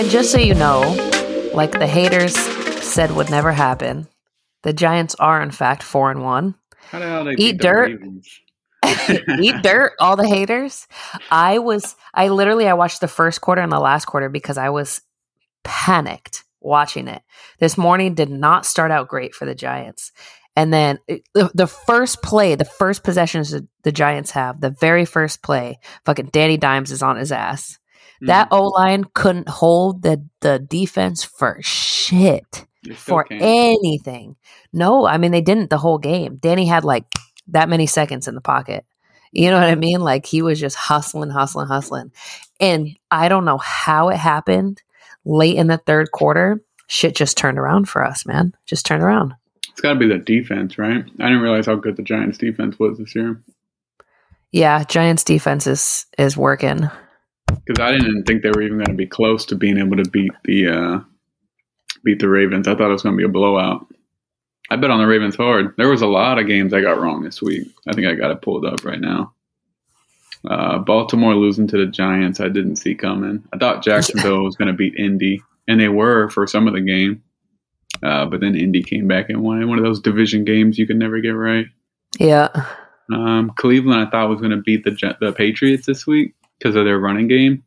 And just so you know, like the haters said would never happen, the Giants are in fact four and one. How the hell they Eat dirt. Eat dirt, all the haters. I was I literally I watched the first quarter and the last quarter because I was panicked watching it. This morning did not start out great for the Giants. And then uh, the, the first play, the first possessions the Giants have, the very first play, fucking Danny Dimes is on his ass. That Mhm. O line couldn't hold the the defense for shit for can't. anything. No, I mean they didn't the whole game. Danny had like that many seconds in the pocket. You know what I mean? Like he was just hustling, hustling, hustling. And I don't know how it happened late in the third quarter. Shit just turned around for us, man. Just turned around. It's got to be the defense, right? I didn't realize how good the Giants' defense was this year Yeah, Giants defense is is working. Because I didn't think they were even going to be close to being able to beat the uh, beat the Ravens. I thought it was going to be a blowout. I bet on the Ravens hard. There was a lot of games I got wrong this week. I think I got it pulled up right now. Uh, Baltimore losing to the Giants, I didn't see coming. I thought Jacksonville was going to beat Indy, and they were for some of the game. Uh, but then Indy came back and won one of those division games you can never get right. Yeah. Um, Cleveland, I thought was going to beat the the Patriots this week because of their running game,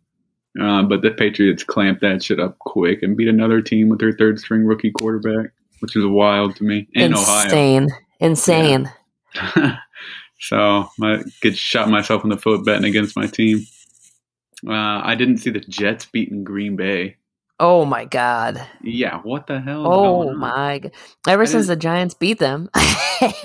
uh, but the Patriots clamped that shit up quick and beat another team with their third string rookie quarterback, which is wild to me. In Ohio, Insane. Insane. so I get shot myself in the foot betting against my team. Uh, I didn't see the Jets beating Green Bay. Oh my god. Yeah, what the hell? Oh my god. Ever since the Giants beat them.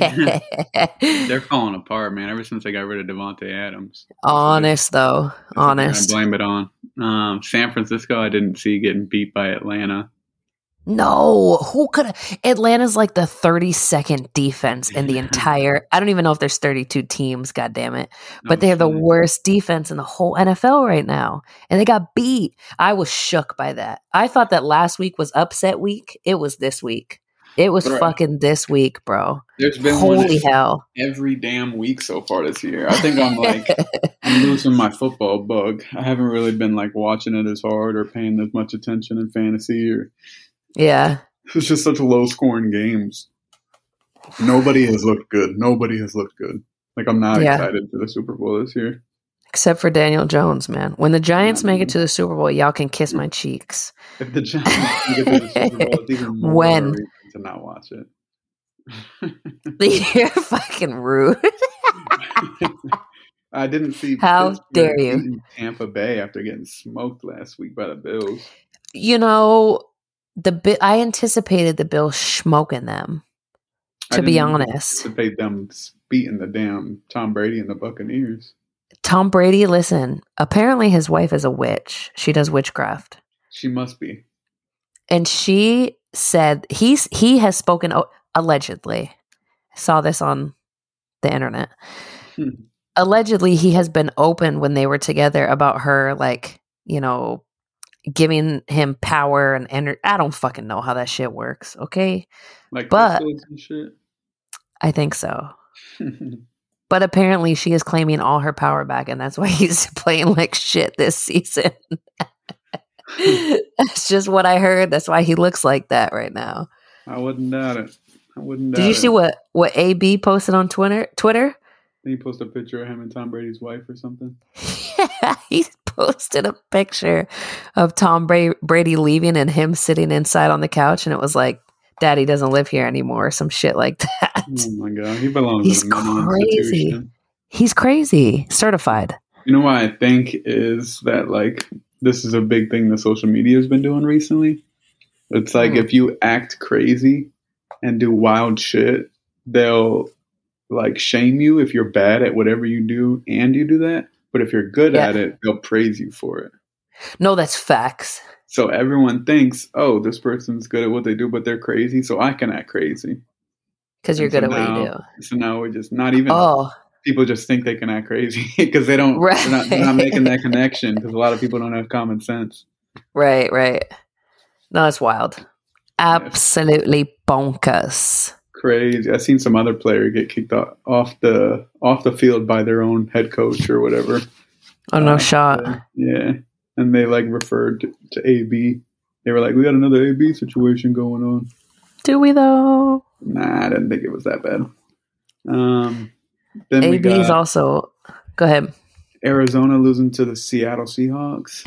They're falling apart, man. Ever since they got rid of Davante Adams. honest though. What I Honest. blame it on. Um, San Francisco, I didn't see getting beat by Atlanta. No, who could Atlanta's like the 32nd defense in the entire I don't even know if there's 32 teams, god damn it. But they have the worst defense in the whole NFL right now. And they got beat. I was shook by that. I thought that last week was upset week. It was this week. It was Bro. fucking this week, bro. There's been Holy hell. every damn week so far this year. I think I'm like I'm losing my football bug. I haven't really been like watching it as hard or paying as much attention in fantasy or yeah. it's just such low scoring games. Nobody has looked good. Nobody has looked good. Like I'm not Yeah. excited for the Super Bowl this year. Except for Daniel Jones, man. When the Giants make it mm-hmm. to the Super Bowl, y'all can kiss my cheeks. If the Giants get to the Super Bowl, it's even more When? to not watch it. You're fucking rude. I didn't see. How dare you. Tampa Bay after getting smoked last week by the Bills. You know, the Bi- I anticipated the Bills smoking them. To be honest, anticipate them beating the damn Tom Brady and the Buccaneers. Tom Brady. Listen, apparently his wife is a witch. She does witchcraft, She must be. and she said he's he has spoken oh, allegedly. I saw this on the internet. Hmm. allegedly he has been open when they were together about her like you know giving him power and energy i don't fucking know how that shit works okay Like But- shit. i think so but apparently she is claiming all her power back and that's why he's playing like shit this season that's just what i heard that's why he looks like that right now I wouldn't doubt it. I wouldn't doubt did you it. see what what ab posted on twitter twitter He posted a picture of him and Tom Brady's wife or something? he posted a picture of Tom Bra- Brady leaving and him sitting inside on the couch, and it was like, "Daddy doesn't live here anymore," or some shit like that. Oh my god, he belongs He's in crazy. He's crazy, certified. You know what I think is that like this is a big thing that social media has been doing recently. It's like Hmm. if you act crazy and do wild shit, they'll like shame you if you're bad at whatever you do and you do that. But if you're good Yeah. at it, they'll praise you for it. No, that's facts. So everyone thinks, oh, this person's good at what they do, but they're crazy, so I can act crazy. Because you're so good at what you do. So now we're just not even Oh, people just think they can act crazy because they don't. They're, not, they're not making that connection because a lot of people don't have common sense. right, right. No, that's wild. Absolutely bonkers. Crazy. I've seen some other player get kicked off, the off the field by their own head coach or whatever. Oh no, Uh, shot. Yeah, and they like referred to, to AB. They were like, "We got another AB situation going on." Do we though? Nah, I didn't think it was that bad. Um, then AB is also. Go ahead. Arizona losing to the Seattle Seahawks.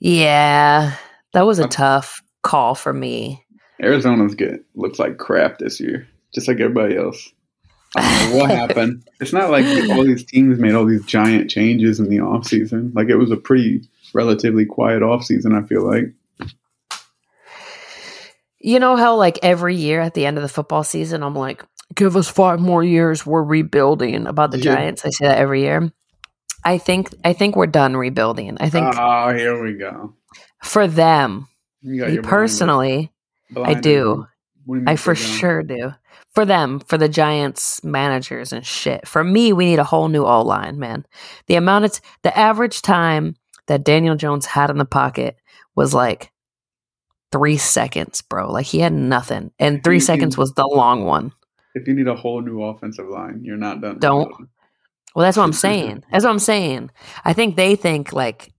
Yeah, that was a tough call for me. Arizona's good. looks like crap this year, just like everybody else. I don't know what happened. It's not like all these teams made all these giant changes in the offseason. Like it was a pretty relatively quiet offseason, I feel like. You know how like every year at the end of the football season, I'm like, give us five more years, we're rebuilding. About the Yeah. Giants, I say that every year. I think I think we're done rebuilding. I think Oh, here we go. for them, me your I do. do I for sure do. For them, for the Giants managers and shit. For me, we need a whole new O line, man. The amount of the average time that Daniel Jones had in the pocket was like three seconds, bro. Like he had nothing, and three seconds was the long one. If you need a whole new offensive line, you're not done. Don't. Well, that's what I'm saying. That's what I'm saying. I think they think like,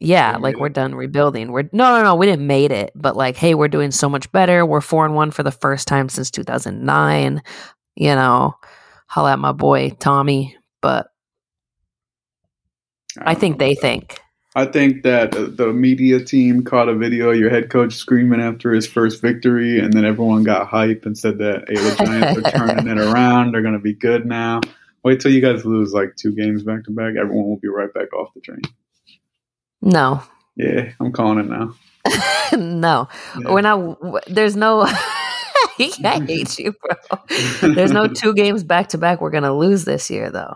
yeah, like we're done rebuilding. We're no, no, no. We didn't made it, but like, hey, we're doing so much better. We're four and one for the first time since 2009. You know, holla at my boy Tommy. But I don't think they that. think. I think that uh, the media team caught a video of your head coach screaming after his first victory, and then everyone got hype and said that hey, the Giants are turning it around. They're going to be good now. Wait till you guys lose like two games back to back. Everyone will be right back off the train. No, Yeah, I'm calling it now. no, Yeah. we're not. There's no. I hate you, bro. There's no two games back to back we're going to lose this year, though.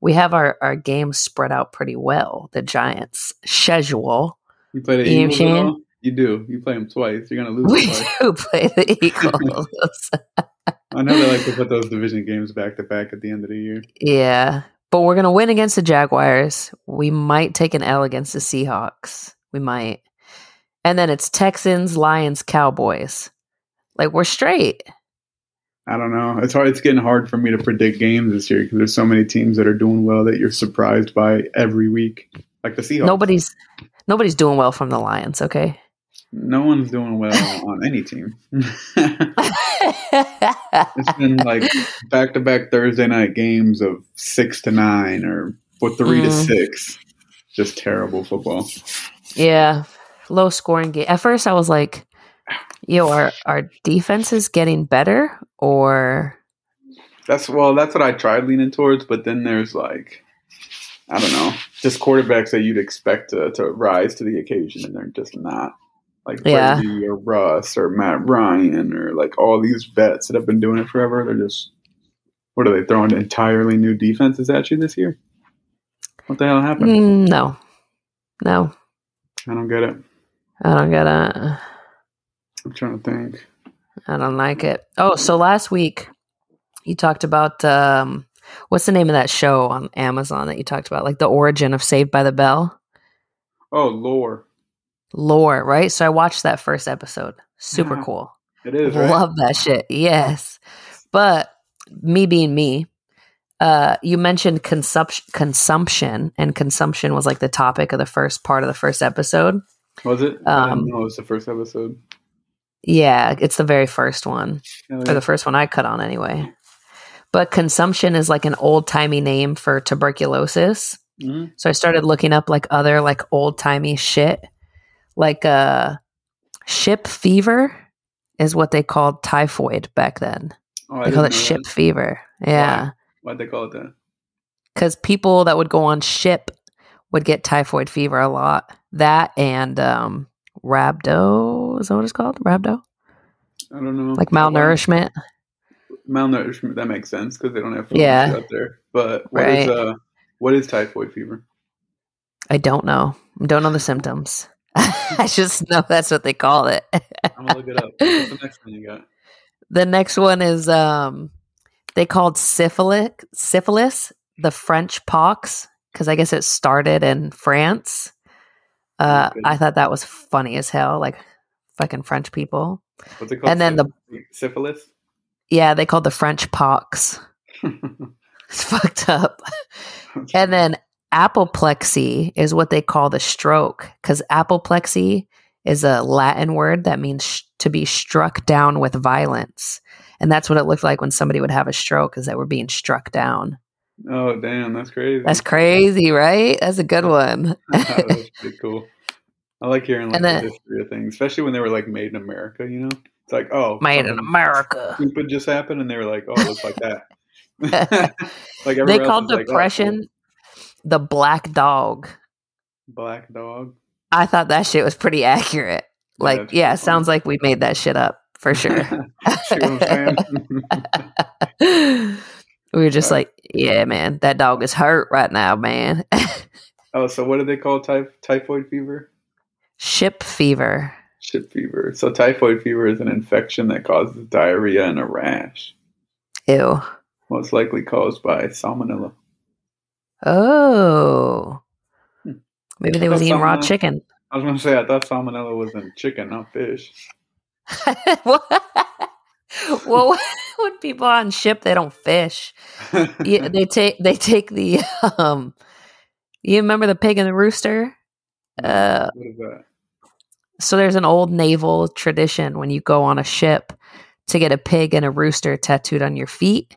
We have our, our games spread out pretty well. The Giants schedule. You play the You know Eagles at? You do. You play them twice. You're going to lose We twice. do play the Eagles. I know they like to put those division games back to back at the end of the year. yeah. But we're going to win against the Jaguars. We might take an L against the Seahawks. We might. And then it's Texans, Lions, Cowboys. Like we're straight. I don't know. It's hard. It's getting hard for me to predict games this year because there's so many teams that are doing well that you're surprised by every week. Like the Seahawks. Nobody's nobody's doing well from the Lions, okay? No one's doing well on any team. it's been like back to back Thursday night games of six to nine or or three to Mm. six. Just terrible football. Yeah, low scoring game. At first, I was like, "Yo, our our defense is getting better," or That's well, that's what I tried leaning towards, but then there's like I don't know, just quarterbacks that you'd expect to, to rise to the occasion, and they're just not. Like Yeah. Brady or Russ or Matt Ryan or like all these vets that have been doing it forever. They're just what are they throwing entirely new defenses at you this year? What the hell happened? Mm, no, no, I don't get it. I don't get it. I'm trying to think. I don't like it. Oh, so last week you talked about um, what's the name of that show on Amazon that you talked about, like the origin of Saved by the Bell, Oh, lore. Lore, right? So I watched that first episode. Super Yeah. cool. It is right. Love that shit. Yes. But me being me, uh, you mentioned consumption, consumption, and consumption was like the topic of the first part of the first episode. Was it? Um, didn't it was the first episode. Yeah, it's the very first one, Hell or the first one I cut on anyway. But consumption is like an old timey name for tuberculosis. Mhm. So I started looking up like other like old timey shit, like uh, ship fever is what they called typhoid back then. Oh, They call didn't it ship that. fever. Yeah. Why'd they call it that? because people that would go on ship would get typhoid fever a lot. That and um, rhabdo is that what it's called? Rhabdo, I don't know. like malnourishment. malnourishment that makes sense because they don't have food Yeah. out there. But what is Right. uh what is typhoid fever? I don't know. I don't know the symptoms. I just know that's what they call it. I'm gonna look it up. What's the next one you got? the next one is um, they called syphilis. Syphilis, the French pox, because I guess it started in France. Uh, Okay. I thought that was funny as hell, like fucking French people. What's it called? And then the syphilis. Yeah, they called the French pox. It's fucked up. And then apoplexy is what they call the stroke because apoplexy is a Latin word that means sh- to be struck down with violence. And that's what it looked like when somebody would have a stroke is that we're being struck down. Oh, damn, that's crazy. That's crazy, right? That's a good one. that's pretty cool. I like hearing like then- the history of things, especially when they were like made in America. You know, it's like oh, Made in America. Stupid just happened, and they were like, oh, it looks like that. like They called is like, oh, depression the black dog. black dog. I thought that shit was pretty accurate. Like, that's yeah, sounds like we made that shit up for sure. See I'm saying? we were just Right. like, yeah, man, that dog is hurt right now, man. oh, so what do they call typh- typhoid fever? Ship fever. Ship fever. So typhoid fever is an infection that causes diarrhea and a rash, Ew. most likely caused by salmonella. Oh. Hmm. Maybe they was eating raw chicken. I was gonna say I thought salmonella was in chicken, not fish. What? well, when people on ship, they don't fish. Yeah, they take they take the um. You remember the pig and the rooster? Uh, what is that? so there's an old naval tradition when you go on a ship to get a pig and a rooster tattooed on your feet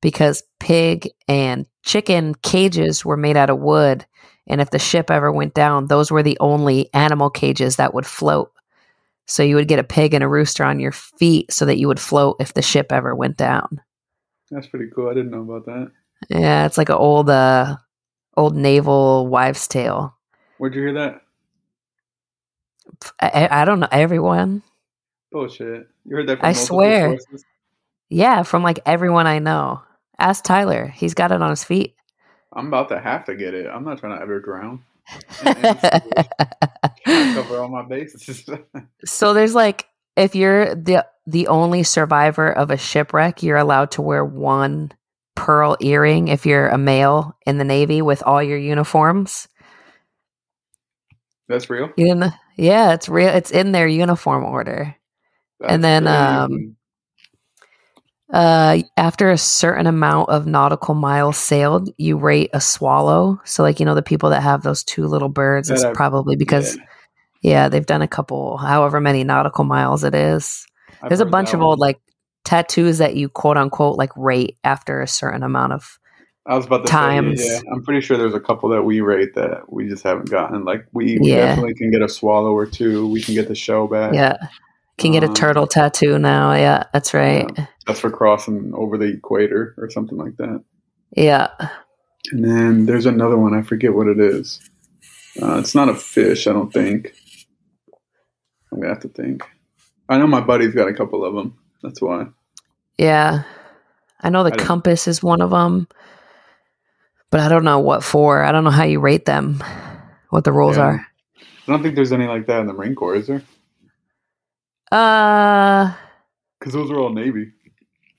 because pig and chicken cages were made out of wood and if the ship ever went down those were the only animal cages that would float so you would get a pig and a rooster on your feet so that you would float if the ship ever went down That's pretty cool. I didn't know about that. yeah it's like an old uh old naval wives tale Where'd you hear that? I, I- don't know everyone Bullshit. You heard that from I swear. sources? Yeah, from like everyone I know. Ask Tyler. He's got it on his feet. I'm about to have to get it. I'm not trying to ever drown. Cover all my bases. so there's like if you're the the only survivor of a shipwreck, you're allowed to wear one pearl earring if you're a male in the navy with all your uniforms. That's real. You Yeah, it's real. It's in their uniform order. And That's then, um. Uh, after a certain amount of nautical miles sailed, you rate a swallow. So, like you know, the people that have those two little birds, it's probably because Yeah. yeah, they've done a couple, however many nautical miles it is. There's a bunch of one. old like tattoos that you quote unquote like rate after a certain amount of. I was about to times. say, yeah, I'm pretty sure there's a couple that we rate that we just haven't gotten. Like we, we Yeah. definitely can get a swallow or two. We can get the shellback. Yeah, can get a Um, turtle tattoo now. Yeah, that's right. That's for crossing over the equator or something like that. Yeah, And then there's another one. I forget what it is. Uh, it's not a fish, I don't think. I'm gonna have to think. I know my buddy's got a couple of them. That's why. yeah. I know the I compass is one of them, but I don't know what for. I don't know how you rate them. What the rules Yeah. are. I don't think there's any like that in the Marine Corps, is there? Uh, Because those are all Navy.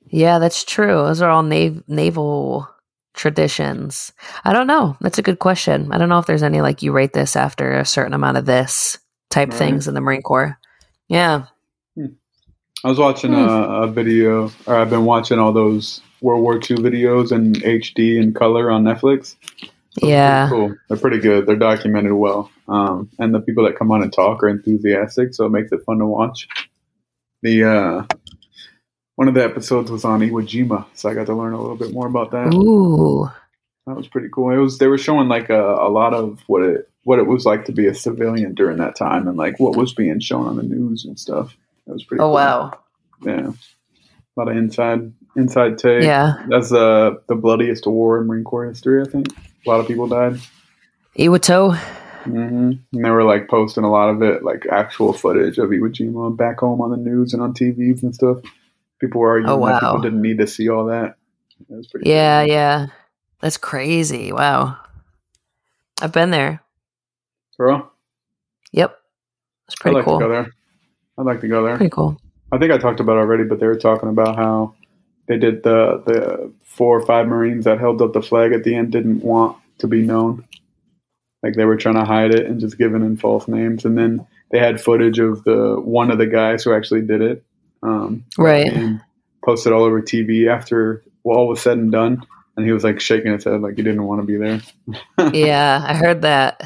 Yeah, that's true. Those are all nav- naval traditions. I don't know. That's a good question. I don't know if there's any like you rate this after a certain amount of this type Right. things in the Marine Corps. Yeah. I was watching Hmm. a, a video, or I've been watching all those World War II videos in HD and color on Netflix. So they're Yeah. pretty cool. They're pretty good. They're documented well, um, and the people that come on and talk are enthusiastic, so it makes it fun to watch. The uh, one of the episodes was on Iwo Jima, so I got to learn a little bit more about that. Ooh. That was pretty cool. It was they were showing like a, a lot of what it what it was like to be a civilian during that time, and like what was being shown on the news and stuff. That was pretty. Oh cool. wow. Yeah, a lot of inside inside take. Yeah. that's uh, the bloodiest war in Marine Corps history. I think a lot of people died. Iwato. hmm And they were like posting a lot of it, like actual footage of Iwo Jima back home on the news and on TVs and stuff. People were arguing Oh, that people didn't need to see all that. Pretty. Yeah, crazy. yeah. That's crazy. Wow. I've been there. Bro, Yep. It's I'd pretty like to go there. I'd like to go there. Pretty cool. I think I talked about it already, but they were talking about how they did the the four or five Marines that held up the flag at the end didn't want to be known. Like they were trying to hide it and just giving in false names, and then they had footage of the one of the guys who actually did it, um, Right. and posted all over TV after all was said and done. and he was like shaking his head like he didn't want to be there. yeah, I heard that.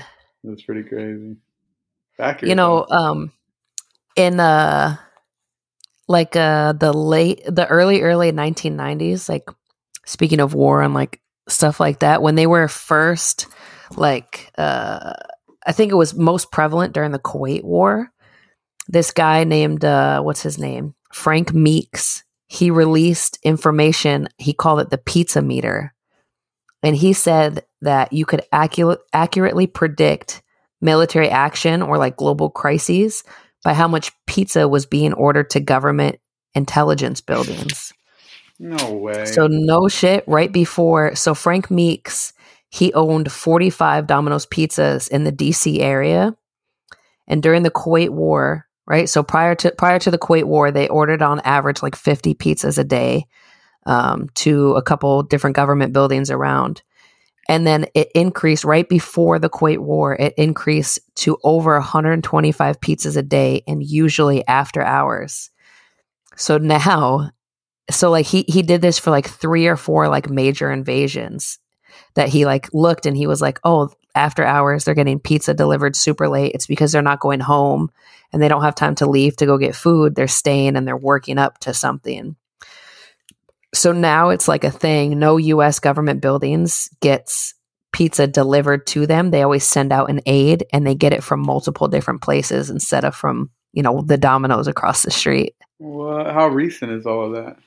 It was pretty crazy. Back You know, um, in uh, like uh, the late, the early, early 1990s, like speaking of war and like stuff like that, when they were first, like, uh, I think it was most prevalent during the Kuwait War. This guy named uh, what's his name? Frank Meeks. He released information. He called it the pizza meter, and he said that you could accurate, accurately predict military action or like global crises by how much pizza was being ordered to government intelligence buildings. no way. So no shit. Right before, so Frank Meeks, he owned 45 Domino's pizzas in the DC area, and during the Kuwait War, right? So prior to prior to the Kuwait War, they ordered on average like 50 pizzas a day um, to a couple different government buildings around. And then it increased right before the Kuwait War. It increased to over 125 pizzas a day, and usually after hours. So now so like he he did this for like three or four like major invasions that he like looked and he was like oh after hours they're getting pizza delivered super late. It's because they're not going home and they don't have time to leave to go get food. They're staying and they're working up to something. So now it's like a thing. No us government buildings gets pizza delivered to them. They always send out an aid and they get it from multiple different places instead of from you know the Domino's across the street. What? How recent is all of that?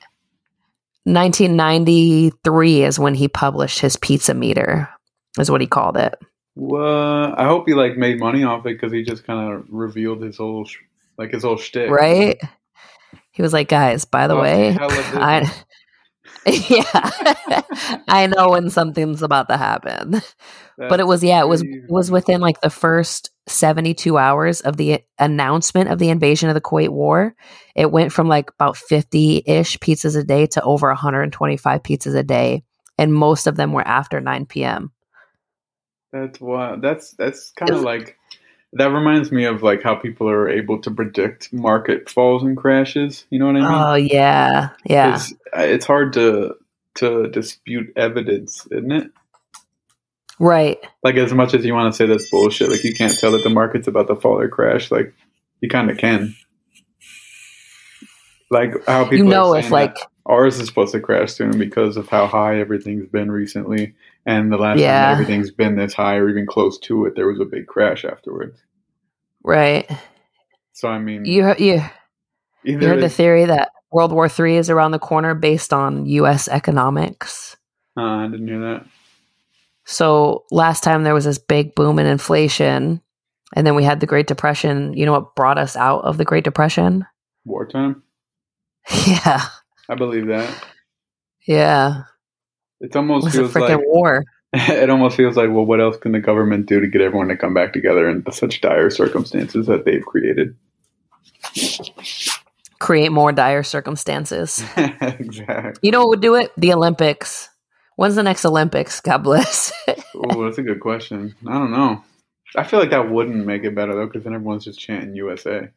1993 is when he published his pizza meter is what he called it What? I hope he like made money off it because he just kind of revealed his whole sh- like his whole shtick. right? He was like guys by the Oh, way i yeah. I know when something's about to happen. But it was yeah it was it was within like the first 72 hours of the announcement of the invasion of the kuwait war. It went from like about 50-ish pizzas a day to over 125 pizzas a day and most of them were after 9 p.m That's wild. That's that's kind of like that reminds me of like how people are able to predict market falls and crashes. You know what I mean? oh yeah yeah It's, it's hard to to dispute evidence, isn't it? right Like as much as you want to say that's bullshit, like you can't tell that the market's about to fall or crash. Like you kind of can. Like how people you know if like ours is supposed to crash soon because of how high everything's been recently, and the last Yeah. time everything's been this high or even close to it, there was a big crash afterwards. right So I mean, you heard- you, you heard the theory that world war Three is around the corner based on us economics uh, I didn't hear that. So last time there was this big boom in inflation, and then we had the Great Depression. You know what brought us out of the Great Depression? Wartime. Yeah, I believe that. yeah. It It almost a feels freaking like war. it almost feels like well, what else can the government do to get everyone to come back together in such dire circumstances that they've created? Create more dire circumstances. exactly. You know what would do it? The Olympics. When's the next Olympics? God bless. Oh, that's a good question. I don't know. I feel like that wouldn't make it better though, because then everyone's just chanting USA.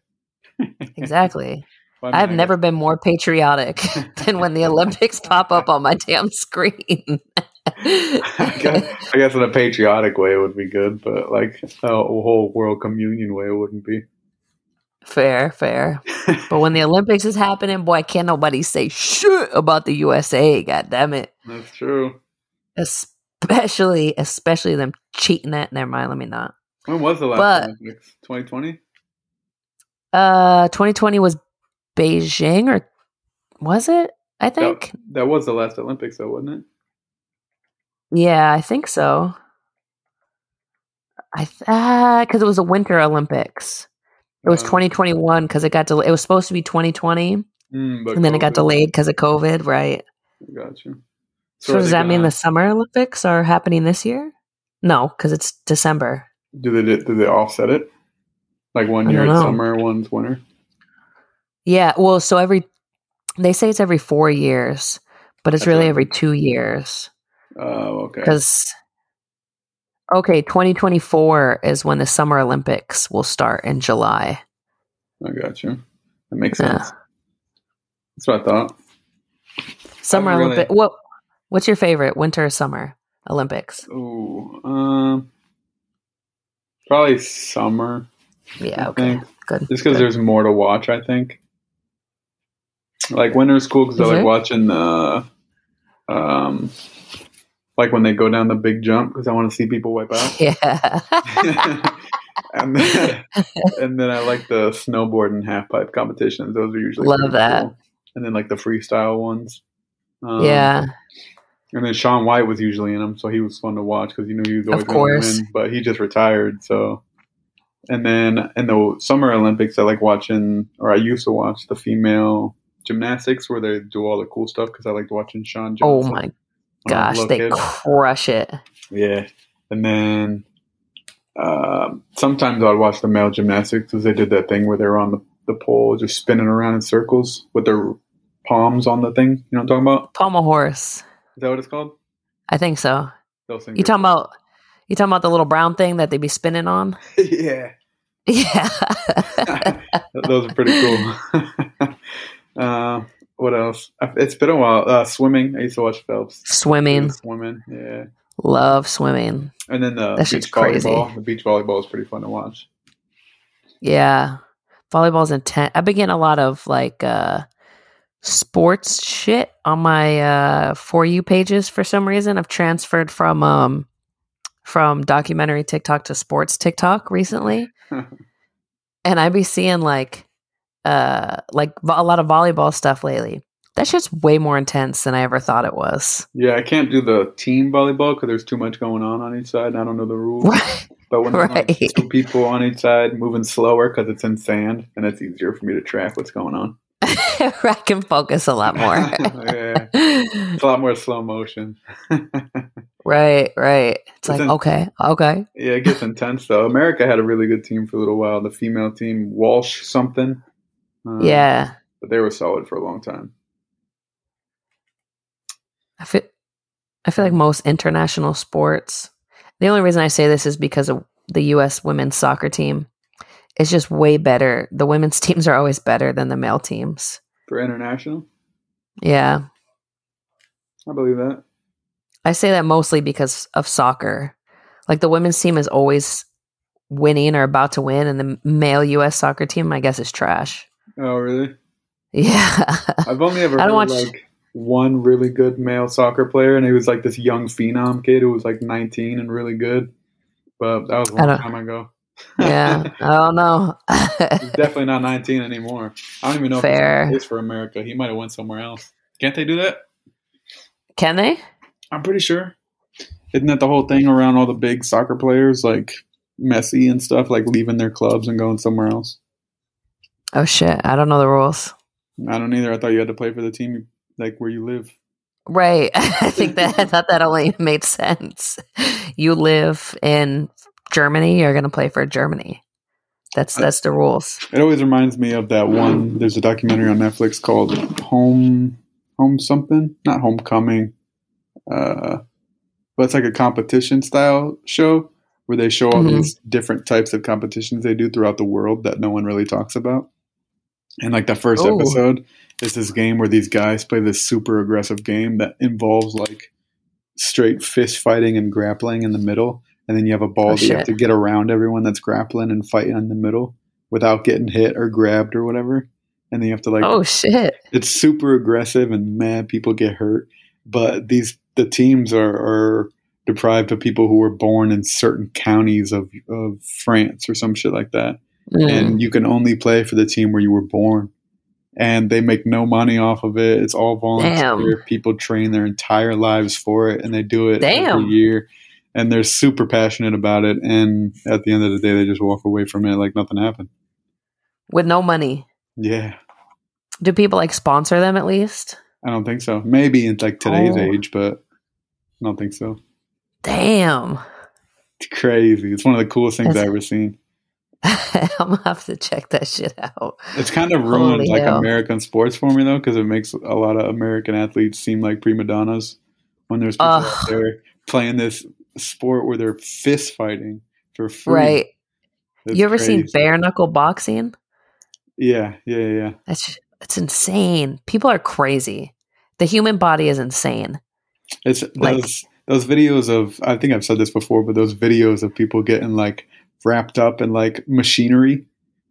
exactly. Well, I mean, I've I never been more patriotic than when the Olympics pop up on my damn screen. I guess, I guess in a patriotic way it would be good, but like a whole world communion way it wouldn't be. fair, fair. But when the Olympics is happening, boy, can't nobody say shit about the USA. God damn it. That's true. Especially, especially them cheating at. Never mind. Let me not. When was the last But- Olympics? 2020? Uh, 2020 was Beijing, or was it? I think. That was the last Olympics, though, wasn't it? Yeah, I think so. I thought because it was a Winter Olympics. It was Um, 2021 because it got delayed. It was supposed to be 2020, Mm, and then it got delayed because of COVID. Right. Got you. So, does that mean gonna- the Summer Olympics are happening this year? No, because it's December. do they do they offset it? Like one year it's know. summer, one's winter. Yeah. Well, so every they say it's every four years, but it's That's really right. every two years Oh, okay. because. Okay, 2024 is when the Summer Olympics will start in July. I got you. That makes Yeah. sense. That's what I thought. Summer really- Olympic. What What's your favorite, winter or summer Olympics? Ooh, um, probably summer. Yeah, I okay, think. good. Just because there's more to watch, I think. Like winter's cool because I like there? watching the, um, like when they go down the big jump because I want to see people wipe out. yeah. and then, and then I like the snowboard and half pipe competitions. Those are usually Love that. cool. And then like the freestyle ones. Um, yeah. And then Shaun White was usually in them, so he was fun to watch because you knew he was always going to win. But he just retired, so. And then in the Summer Olympics, I like watching, or I used to watch the female gymnastics where they do all the cool stuff because I liked watching Sean Oh my I was a gosh, they kid. crush it. Yeah, and then um sometimes I'd watch the male gymnastics because they did that thing where they were on the, the pole just spinning around in circles with their palms on the thing. You know what I'm talking about? Pommel horse. Is that what it's called? I think so. You talking about? You talking about the little brown thing that they be spinning on? yeah, Yeah. those are pretty cool. Uh, what else? It's been a while. Uh, swimming. I used to watch Phelps. Swimming. Swimming. Yeah. Love swimming. And then the That shit's beach crazy. volleyball. The beach volleyball is pretty fun to watch. Yeah. Volleyball's intense. I've been getting a lot of like uh sports shit on my uh for you pages for some reason. I've transferred from um from documentary TikTok to sports TikTok recently. and I be seeing like uh like a lot of volleyball stuff lately. That shit's way more intense than I ever thought it was. Yeah, I can't do the team volleyball because there's too much going on on each side. And I don't know the rules. Right. But when there's like two people on each side moving slower because it's in sand, and it's easier for me to track what's going on. I can focus a lot more. yeah, it's a lot more slow motion. right, right. It's like, Isn't- okay, okay. yeah, it gets intense though. America had a really good team for a little while. The female team, Walsh something. Um, Yeah. but they were solid for a long time. I feel I feel like most international sports. The only reason I say this is because of the US women's soccer team. It's just way better. The women's teams are always better than the male teams. For international, Yeah. I believe that. I say that mostly because of soccer. Like the women's team is always winning or about to win and the male US soccer team I guess is trash. Oh, really? Yeah. I've only ever I don't watch- like one really good male soccer player, and he was like this young phenom kid who was like 19 and really good. But that was a long time ago. yeah. I don't know. He's definitely not 19 anymore. I don't even know Fair. if he's for America. He might have went somewhere else. Can't they do that? Can they? I'm pretty sure. Isn't that the whole thing around all the big soccer players like Messi and stuff, like leaving their clubs and going somewhere else? Oh shit. I don't know the rules. I don't either. I thought you had to play for the team like where you live. Right. I think that I thought that only made sense. You live in Germany, you're gonna play for Germany. That's that's the rules. It always reminds me of that one. There's a documentary on Netflix called Home Home something, not Homecoming, uh, but it's like a competition style show where they show all Mhm. these different types of competitions they do throughout the world that no one really talks about. And like the first Ooh. episode is this game where these guys play this super aggressive game that involves like straight fist fighting and grappling in the middle. And then you have a ball Oh, that you have to get around everyone that's grappling and fighting in the middle without getting hit or grabbed or whatever. And then you have to like Oh shit. it's super aggressive and mad people get hurt. But these the teams are, are deprived of people who were born in certain counties of, of France or some shit like that. Mm. And you can only play for the team where you were born. And they make no money off of it. It's all volunteer. Damn. People train their entire lives for it and they do it Damn. every year. And they're super passionate about it. And at the end of the day, they just walk away from it like nothing happened. With no money. Yeah. Do people like sponsor them at least? I don't think so. Maybe in like today's Oh. age, but I don't think so. Damn. It's crazy. It's one of the coolest things That's- I've ever seen. I'm gonna have to check that shit out. It's kind of ruined Holy like hell. American sports for me though, because it makes a lot of American athletes seem like prima donnas when there's people Ugh. out there playing this sport where they're fist fighting for free. Right. It's you ever seen bare knuckle boxing? Yeah, yeah, yeah. That's it's insane. People are crazy. The human body is insane. It's Like- those those videos of I think I've said this before, but those videos of people getting like wrapped up in like machinery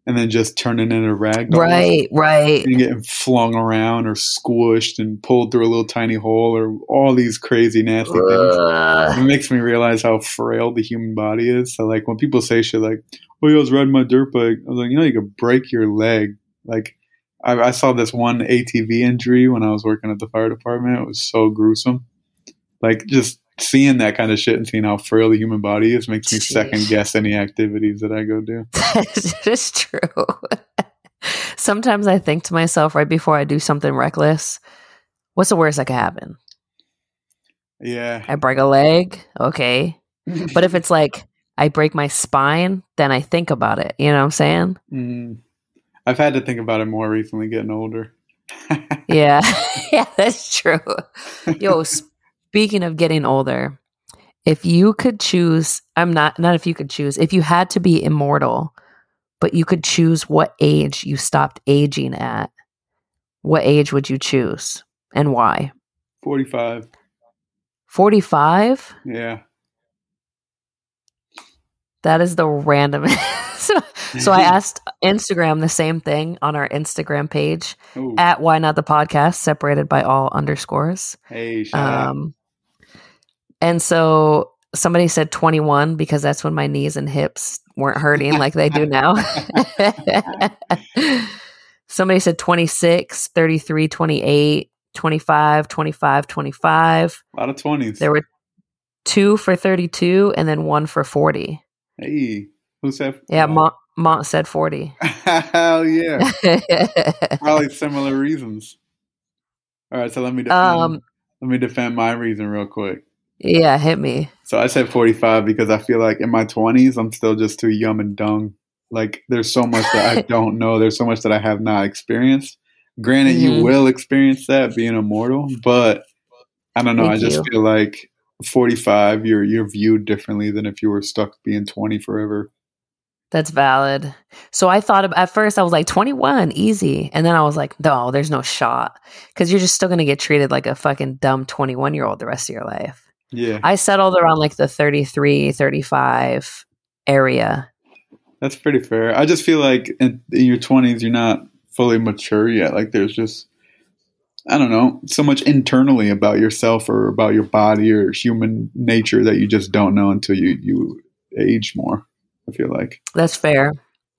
and then just turning into rag dolls. Right, right. and getting flung around or squished and pulled through a little tiny hole or all these crazy nasty things. It makes me realize how frail the human body is. So like when people say shit like, "Oh, I was riding my dirt bike," I was like, you know, you could break your leg. Like I, I saw this one ATV injury when I was working at the fire department. It was so gruesome. Like just seeing that kind of shit and seeing how frail the human body is makes me Jeez. second guess any activities that I go do. It's true. Sometimes I think to myself right before I do something reckless, what's the worst that could happen? Yeah. I break a leg, okay. But if it's like I break my spine, then I think about it. You know what I'm saying? Mm. I've had to think about it more recently, getting older. Yeah. yeah, that's true. Yo, speaking of getting older, if you could choose, I'm not not if you could choose, if you had to be immortal, but you could choose what age you stopped aging at, what age would you choose and why? Forty-five. 45? Yeah. That is the random. so, so I asked Instagram the same thing on our Instagram page Ooh. at Why Not the Podcast, separated by all underscores. hey. Um, and so somebody said 21 because that's when my knees and hips weren't hurting like they do now. somebody said 26, 33, 28, 25, 25, 25. A lot of twenties. There were two for 32 and then one for 40. Hey, who said? Yeah, Mont, Mont said 40. Hell yeah. Probably similar reasons. All right, so let me defend, um, let me defend my reason real quick. Yeah, hit me. So I said 45 because I feel like in my 20s I'm still just too young and dumb. Like there's so much that I don't know. There's so much that I have not experienced. Granted, Mhm. you will experience that being immortal, but I don't know. Thank I just you. feel like 45 you're you're viewed differently than if you were stuck being 20 forever. That's valid. So I thought at first I was like 21, easy. And then I was like, no, there's no shot. Because you're just still going to get treated like a fucking dumb 21 year old the rest of your life. Yeah. I settled around like the 33, 35 area. That's pretty fair. I just feel like in, in your 20s, you're not fully mature yet. Like there's just, I don't know, so much internally about yourself or about your body or human nature that you just don't know until you, you age more. I feel like That's fair.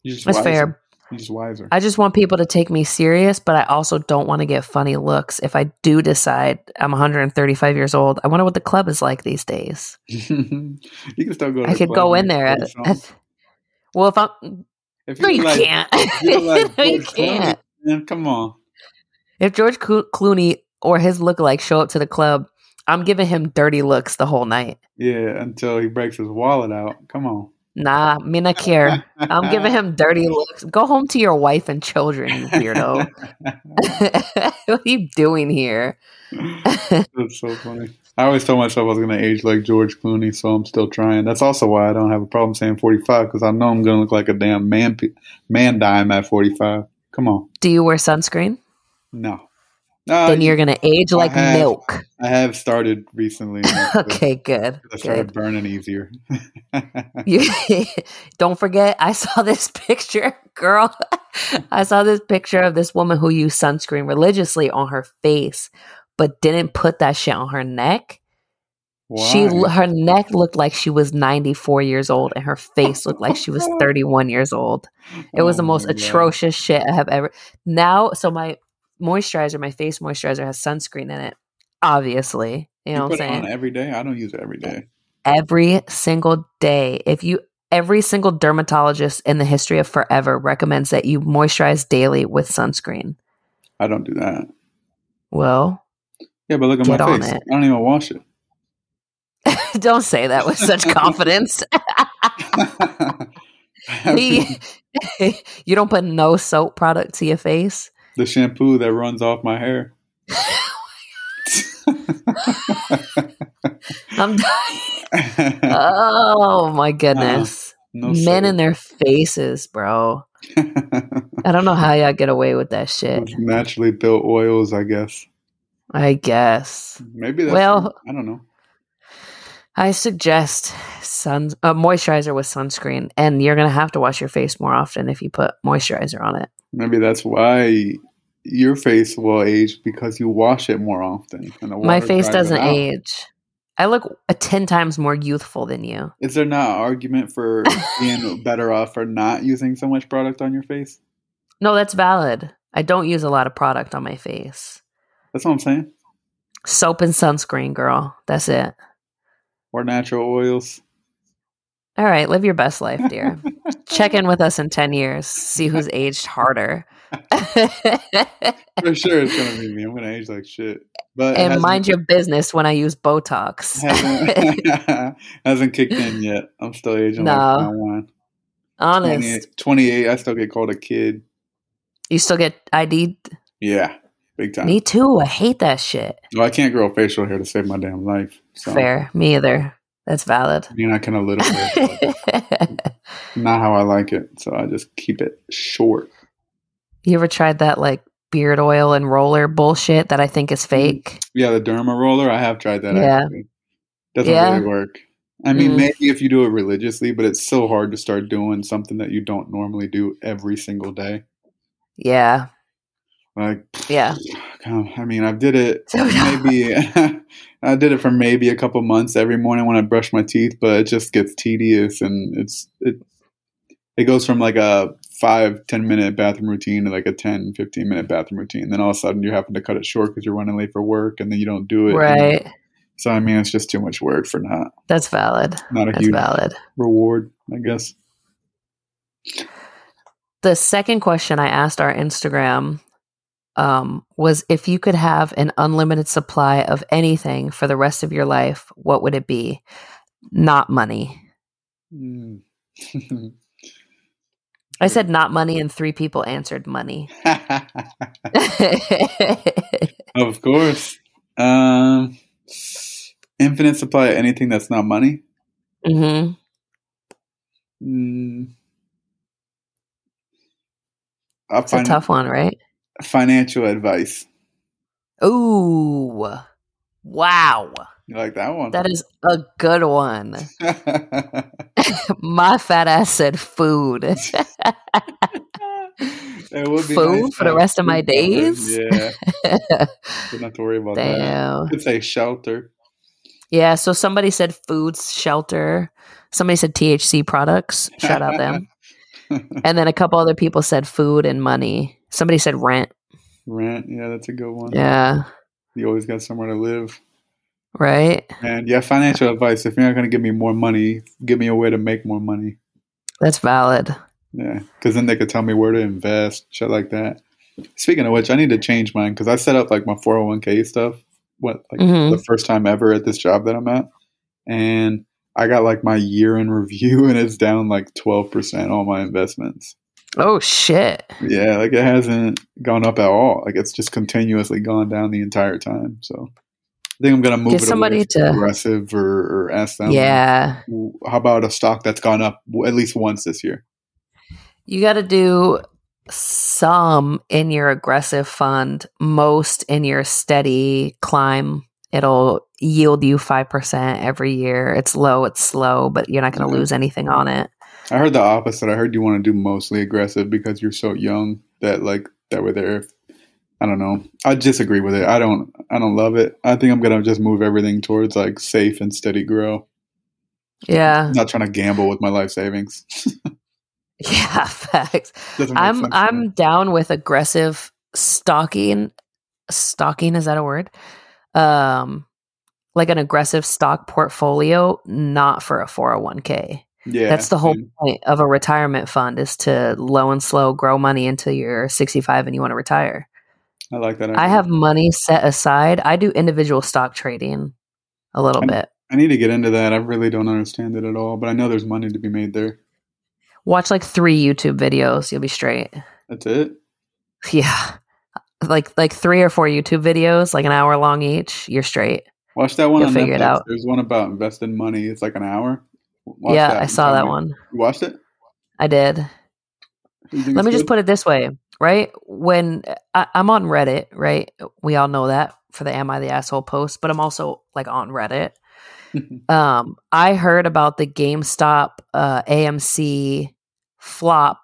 That's fair. You're just wiser. I just want people to take me serious, but I also don't want to get funny looks. If I do decide I'm 135 years old, I wonder what the club is like these days. you can still go. To I could go in there. At, at, well, if I'm. if No, you like- can't. like no, you can't. man, come on. If George Clo- Clooney or his lookalike show up to the club, I'm giving him dirty looks the whole night. Yeah, until he breaks his wallet out. Come on. Nah, me not care. I'm giving him dirty looks. Go home to your wife and children, you weirdo. what are you doing here? That's so funny. I always told myself I was going to age like George Clooney, so I'm still trying. That's also why I don't have a problem saying 45 because I know I'm going to look like a damn man man dime at 45. Come on, Do you wear sunscreen? no. Uh, then you're gonna age I like have. milk. I have started recently. Okay, good. I started Good. burning easier. You don't forget, I saw this picture, girl. I saw this picture of this woman who used sunscreen religiously on her face, but didn't put that shit on her neck. She her neck looked like she was 94 years old and her face looked like she was 31 years old. It was Oh the most my God. atrocious shit I have ever. Now, so my moisturizer, my face moisturizer has sunscreen in it. Obviously, you know You what I'm put it on saying? every day. I don't use it every day. Every single day. If you every single dermatologist in the history of forever recommends that you moisturize daily with sunscreen. I don't do that. Well, Yeah, but look at my face. it. I don't even wash it. don't say that with such confidence. you don't put no soap product to your face. The shampoo that runs off my hair. I'm dying. Oh my goodness. no Men in their faces, bro. I don't know how y'all get away with that shit. Naturally built oils, I guess. I guess. Maybe that's Well- I don't know. I suggest sun uh, moisturizer with sunscreen, and you're gonna have to wash your face more often if you put moisturizer on it. Maybe that's why your face will age because you wash it more often. My face doesn't age. I look a ten times more youthful than you. Is there not an argument for being better off for not using so much product on your face? No, that's valid. I don't use a lot of product on my face. That's what I'm saying. Soap and sunscreen, girl. That's it. Or natural oils. All right, live your best life, dear. Check in with us in 10 years, see who's aged harder. For sure, it's gonna be me. I'm gonna age like shit. But and mind your business when I use Botox. hasn't, hasn't kicked in yet. I'm still aging No. like fine wine. Honest. 28, 28, I still get called a kid. You still get ID? Yeah, big time. Me too. I hate that shit. Well, I can't grow facial hair to save my damn life. So, Fair. Me either. That's valid. I mean, I can a little bit, not how I like it. So I just keep it short. you ever tried that like beard oil and roller bullshit that I think is fake? Yeah, the derma roller, I have tried that. Yeah. Actually. Doesn't Yeah. really work. I mean, Mm. maybe if you do it religiously, but it's so hard to start doing something that you don't normally do every single day. Yeah. Like, Yeah. I mean, I did it So maybe. I did it for maybe a couple months every morning when I brush my teeth, but it just gets tedious and it's it. It goes from like a five ten minute bathroom routine to like a 10, 15 minute bathroom routine. Then all of a sudden you're having to cut it short because you're running late for work, and then you don't do it. Right. So I mean, it's just too much work for not That's valid. not a That's huge valid. reward, I guess. The second question I asked our Instagram um, was if you could have an unlimited supply of anything for the rest of your life, what would it be? Not money. Mm. I said not money, and three people answered money. of course. Um, infinite supply of anything that's not money. hmm Mm. It's a tough one, right? Financial advice. Ooh. Wow. You like that one? That is a good one. My fat ass said food. It would be Food nice for the rest of my days? Yeah, don't have to worry about that. Damn. Could say shelter. Yeah, so somebody said foods, shelter. Somebody said THC products. Shout out them. And then a couple other people said food and money. Somebody said rent. Rent. Yeah, that's a good one. Yeah, You always got somewhere to live. right? And yeah, financial advice. If you're not going to give me more money, give me a way to make more money. That's valid. Yeah, because then they could tell me where to invest, shit like that. Speaking of which, I need to change mine because I set up like my 401k stuff. What like Mhm. the first time ever at this job that I'm at, and I got like my year in review, and it's down like 12 percent all my investments. Oh shit. Yeah, like it hasn't gone up at all. Like it's just continuously gone down the entire time. So I think I'm gonna move Get it somebody to- aggressive or, or ask them. Yeah. How about a stock that's gone up at least once this year? You got to do some in your aggressive fund, most in your steady climb. It'll yield you 5% every year. It's low, it's slow, but you're not going to lose anything on it. I heard the opposite. I heard you want to do mostly aggressive because you're so young that like that were there. I don't know. I disagree with it. I don't. I don't love it. I think I'm gonna just move everything towards like safe and steady grow. Yeah. I'm not trying to gamble with my life savings. Yeah, facts. I'm I'm me. down with aggressive stalking. Stalking is that a word? Um, like an aggressive stock portfolio, not for a 401k. Yeah, That's the whole point of a retirement fund is to low and slow grow money until you're 65 and you want to retire. I like that. I have money set aside. I do individual stock trading a little I'm- bit. I need to get into that. I really don't understand it at all, but I know there's money to be made there. Watch like three YouTube videos, you'll be straight. That's it. Yeah. Like like three or four YouTube videos, like an hour long each, you're straight. Watch that one You'll on figure it out. There's one about investing money. It's like an hour. Watch yeah, I saw that one. You watched it? I did. Let me just put it this way, right? When I, I'm on Reddit, right? We all know that for the Am I the Asshole post, but I'm also like on Reddit. um, I heard about the GameStop uh, AMC flop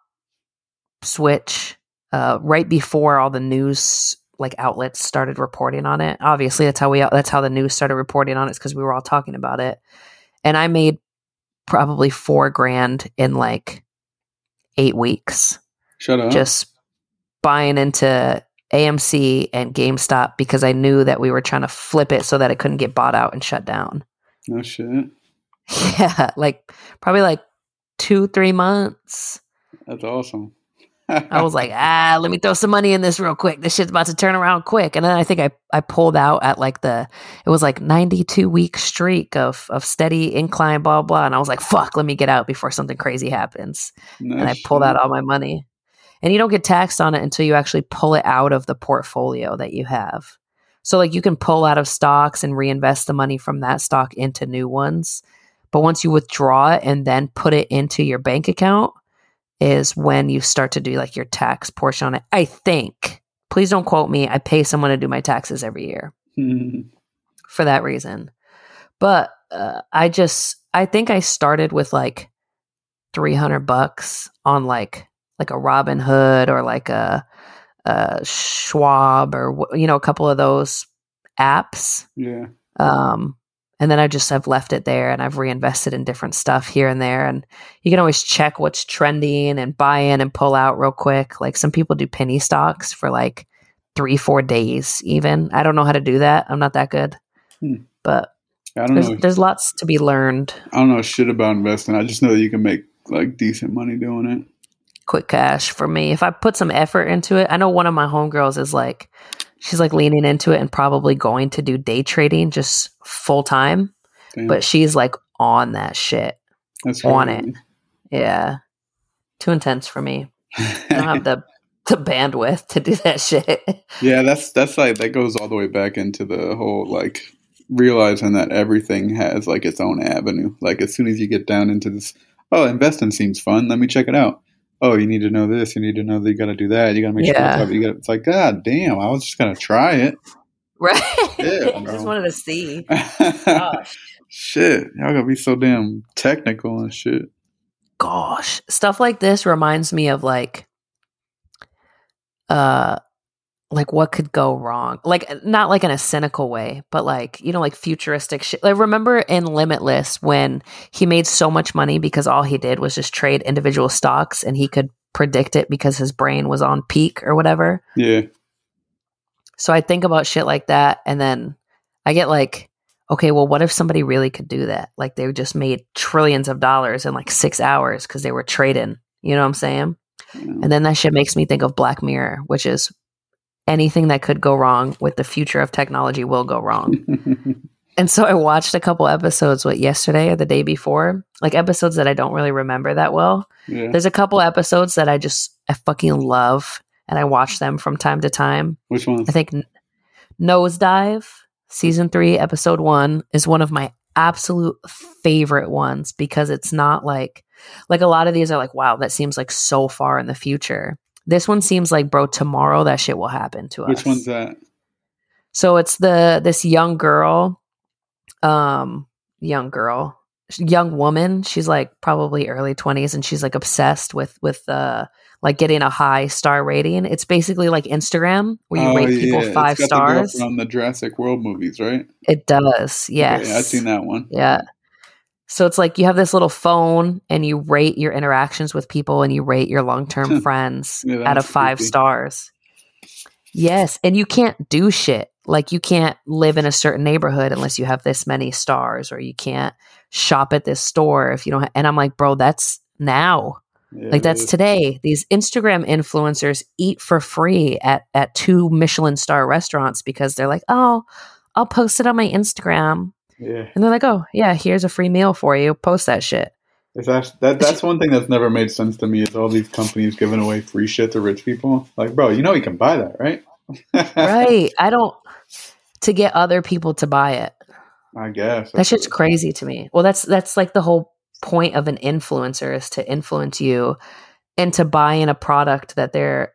switch uh, right before all the news like outlets started reporting on it. Obviously, that's how we that's how the news started reporting on it because we were all talking about it. And I made probably four grand in like eight weeks. Shut up. Just buying into AMC and GameStop because I knew that we were trying to flip it so that it couldn't get bought out and shut down. no shit. Yeah, like probably like two, three months. That's awesome. I was like, ah, let me throw some money in this real quick. This shit's about to turn around quick. And then I think I, I pulled out at like the, it was like 92 week streak of, of steady incline, blah, blah. And I was like, fuck, let me get out before something crazy happens. And I pulled out all my money. And you don't get taxed on it until you actually pull it out of the portfolio that you have. So like you can pull out of stocks and reinvest the money from that stock into new ones. But once you withdraw it and then put it into your bank account is when you start to do like your tax portion on it. I think. Please don't quote me. I pay someone to do my taxes every year for that reason. But uh, I just I think I started with like 300 bucks on like like a Robinhood or like a, a Schwab or you know a couple of those apps. yeah. Um and then I just have left it there and I've reinvested in different stuff here and there and you can always check what's trending and buy in and pull out real quick. Like some people do penny stocks for like 3 4 days even. I don't know how to do that. I'm not that good. Hmm. But I don't there's know. there's lots to be learned. I don't know shit about investing. I just know that you can make like decent money doing it. quick cash for me. If I put some effort into it, I know one of my homegirls is like, she's like leaning into it and probably going to do day trading just full time, Damn, but she's like on that shit. that's on crazy. Yeah. Too intense for me. I don't have the, the bandwidth to do that shit. yeah, that's that's like that goes all the way back into the whole like realizing that everything has like its own avenue. Like as soon as you get down into this, oh, investing seems fun. Let me check it out. Oh, you need to know this. You need to know that you got to do that. You got to make Yeah. sure. You got. It. It's like, God damn! I was just gonna try it. right. Yeah, I just wanted to see. Gosh. shit, y'all gotta be so damn technical and shit. gosh stuff like this reminds me of like uh like what could go wrong like uh, not like in a cynical way but like you know like futuristic shit like remember in limitless when he made so much money because all he did was just trade individual stocks and he could predict it because his brain was on peak or whatever Yeah, so I think about shit like that and then I get like, okay, well, what if somebody really could do that? Like they just made trillions of dollars in like six hours because they were trading. You know what I'm saying? And then that shit makes me think of Black Mirror, which is anything that could go wrong with the future of technology will go wrong. and so I watched a couple episodes, what, yesterday or the day before? Like episodes that I don't really remember that well. yeah. There's a couple episodes that I just, I fucking love. And I watch them from time to time. Which one? I think Nosedive, season three, episode one, is one of my absolute favorite ones because it's not like like a lot of these are like, wow, that seems like so far in the future. This one seems like, bro, tomorrow that shit will happen to us. Which one's that? So it's the this young girl, um, young girl, young woman. She's like probably early twenties, and she's like obsessed with with uh like getting a high star rating. It's basically like Instagram where you Oh, rate people yeah, five got the stars. from the Jurassic World movies, right? It does, yes. Okay, I've seen that one. Yeah. So it's like you have this little phone and you rate your interactions with people and you rate your long term friends Yeah, out of five creepy. stars. Yes. And you can't do shit. Like you can't live in a certain neighborhood unless you have this many stars or you can't shop at this store if you don't. Ha- and I'm like, bro, that's now. Yeah, Like that's today. These Instagram influencers eat for free at at two Michelin star restaurants because they're like, "Oh, I'll post it on my Instagram." Yeah, And they're like, "Oh, yeah, here's a free meal for you. Post that shit." it's actually, that. That's one thing that's never made sense to me is all these companies giving away free shit to rich people. Like, bro, you know you can buy that, right? Right. I don't to get other people to buy it. I guess That shit's crazy to me. Well, that's that's like the whole point of an influencer is to influence you into buying a product that they're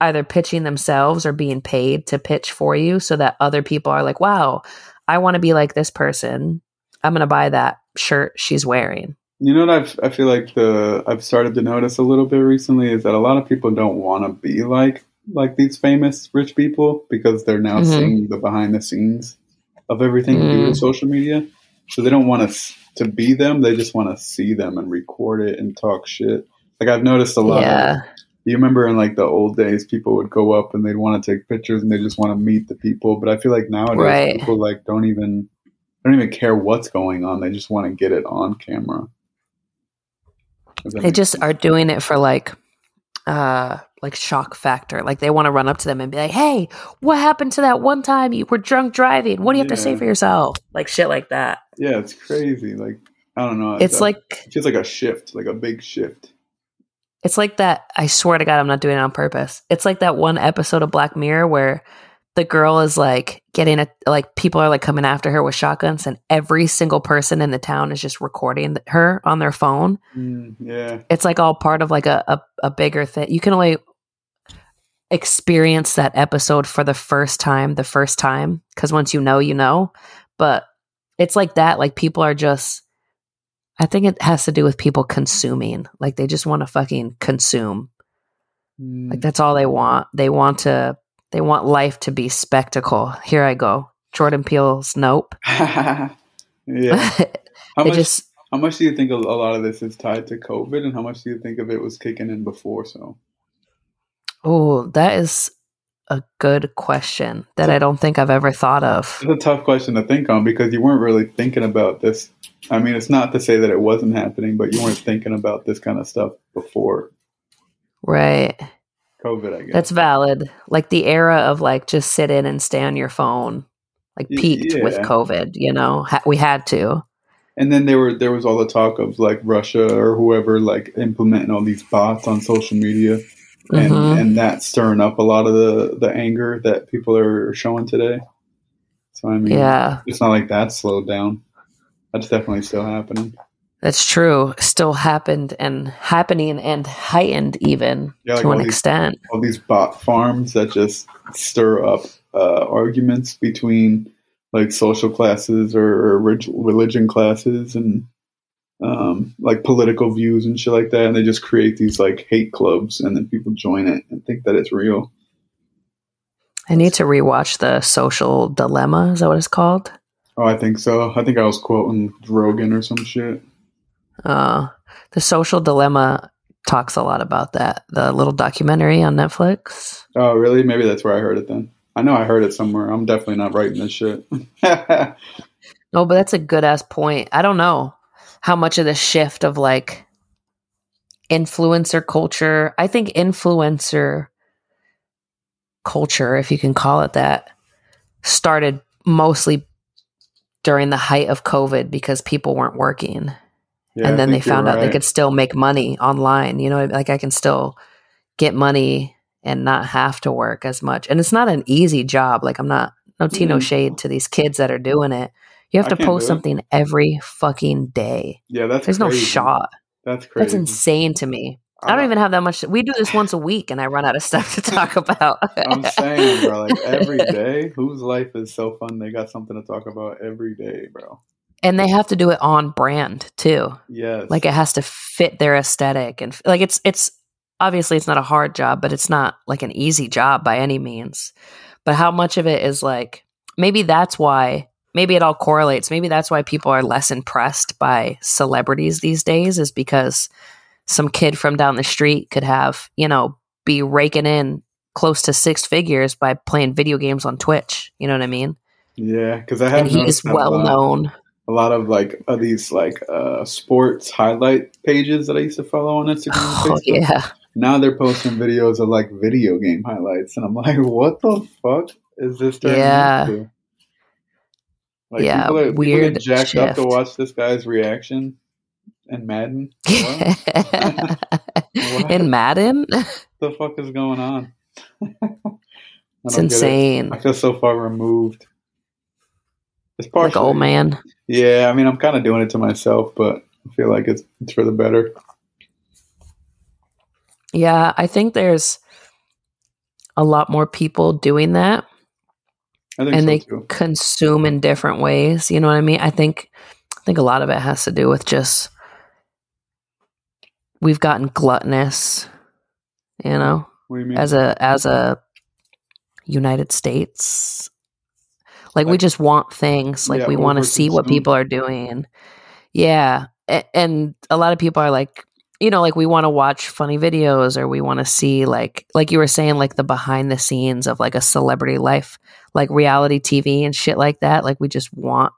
either pitching themselves or being paid to pitch for you so that other people are like, wow, I want to be like this person. I'm going to buy that shirt she's wearing. You know what I've, I feel like the I've started to notice a little bit recently is that a lot of people don't want to be like like these famous rich people because they're now Mhm. seeing the behind the scenes of everything to do Mm. social media. So they don't want us to be them. They just want to see them and record it and talk shit. Like I've noticed a lot. Yeah. Of, you remember in like the old days, people would go up and they'd want to take pictures and they just want to meet the people. But I feel like nowadays Right. people like don't even don't even care what's going on. They just want to get it on camera. They just sense. are doing it for like uh like shock factor. Like they want to run up to them and be like, "Hey, what happened to that one time you were drunk driving? What do you have to say for yourself?" Like shit like that. Yeah, it's crazy. Like I don't know. It's uh, like it feels like a shift, like a big shift. It's like that. I swear to God, I'm not doing it on purpose. It's like that one episode of Black Mirror where the girl is like getting a like people are like coming after her with shotguns, and every single person in the town is just recording her on their phone. Mm, yeah, It's like all part of like a a, a bigger thing. You can only experience that episode for the first time, the first time, because once you know, you know. But it's like that. Like people are just. I think it has to do with people consuming. Like they just want to fucking consume. Mm. Like that's all they want. They want to they want life to be spectacle. Here I go. Jordan Peele's Nope. yeah. How much? just how much do you think a, a lot of this is tied to COVID, and how much do you think of it was kicking in before? So oh, that is a good question that I don't think I've ever thought of. it's a tough question to think on because you weren't really thinking about this. I mean, it's not to say that it wasn't happening, but you weren't thinking about this kind of stuff before Right. COVID. I guess That's valid. Like the era of like just sit in and stay on your phone like peaked with. COVID, you know. Ha- we had to. And then there were there was all the talk of like Russia or whoever like implementing all these bots on social media, and Mhm. and that stirring up a lot of the the anger that people are showing today. So I mean, Yeah. it's not like that slowed down. That's definitely still happening. That's true. Still happened and happening and heightened even Yeah, like to an these- extent. All these bot farms that just stir up uh, arguments between like social classes or, or religion classes and um, like political views and shit like that, and they just create these like hate clubs, and then people join it and think that it's real. I need to rewatch the social dilemma. Is that what it's called? Oh, I think so. I think I was quoting Rogan or some shit. Uh, the social dilemma talks a lot about that. The little documentary on Netflix. Oh, really? Maybe that's where I heard it then. I know I heard it somewhere. I'm definitely not writing this shit. No, but that's a good ass point. I don't know how much of the shift of like influencer culture. I think influencer culture, if you can call it that, started mostly during the height of COVID because people weren't working. Yeah, and then they found out they could still make money online. You know, like I can still get money and not have to work as much. And it's not an easy job. Like I'm not no Tino Mm. shade to these kids that are doing it. You have I to post something every fucking day. Yeah, that's There's no shot. That's crazy. That's insane to me. I don't uh, even have that much. We do this once a week, and I run out of stuff to talk about. I'm saying, bro, like every day, whose life is so fun? They got something to talk about every day, bro. and they have to do it on brand too. Yes. like it has to fit their aesthetic and like it's it's obviously it's not a hard job but it's not like an easy job by any means but how much of it is like maybe that's why maybe it all correlates maybe that's why people are less impressed by celebrities these days is because some kid from down the street could have you know be raking in close to six figures by playing video games on twitch you know what i mean yeah, because I have and he's a well lot- known A lot of like of these like uh sports highlight pages that I used to follow on Instagram. oh yeah Now they're posting videos of like video game highlights, and I'm like, what the fuck is this? Yeah. into? Like, Yeah, people, are, people weird get jacked up to watch this guy's reaction in Madden. In Madden. What the fuck is going on? It's don't it. insane. I feel so far removed. It's Like partially, old man. Yeah, I mean, I'm kind of doing it to myself, but I feel like it's it's for the better. Yeah, I think there's a lot more people doing that I think and so they too. consume in different ways. You know what I mean? I think I think a lot of it has to do with just we've gotten gluttonous, you know, What do you mean? as a as a United States. Like, we just want things. Like Yeah, we want to see what people are doing. Yeah. A- And a lot of people are like, you know, like we want to watch funny videos or we want to see like like you were saying like the behind the scenes of like a celebrity life, like reality TV and shit like that. Like we just want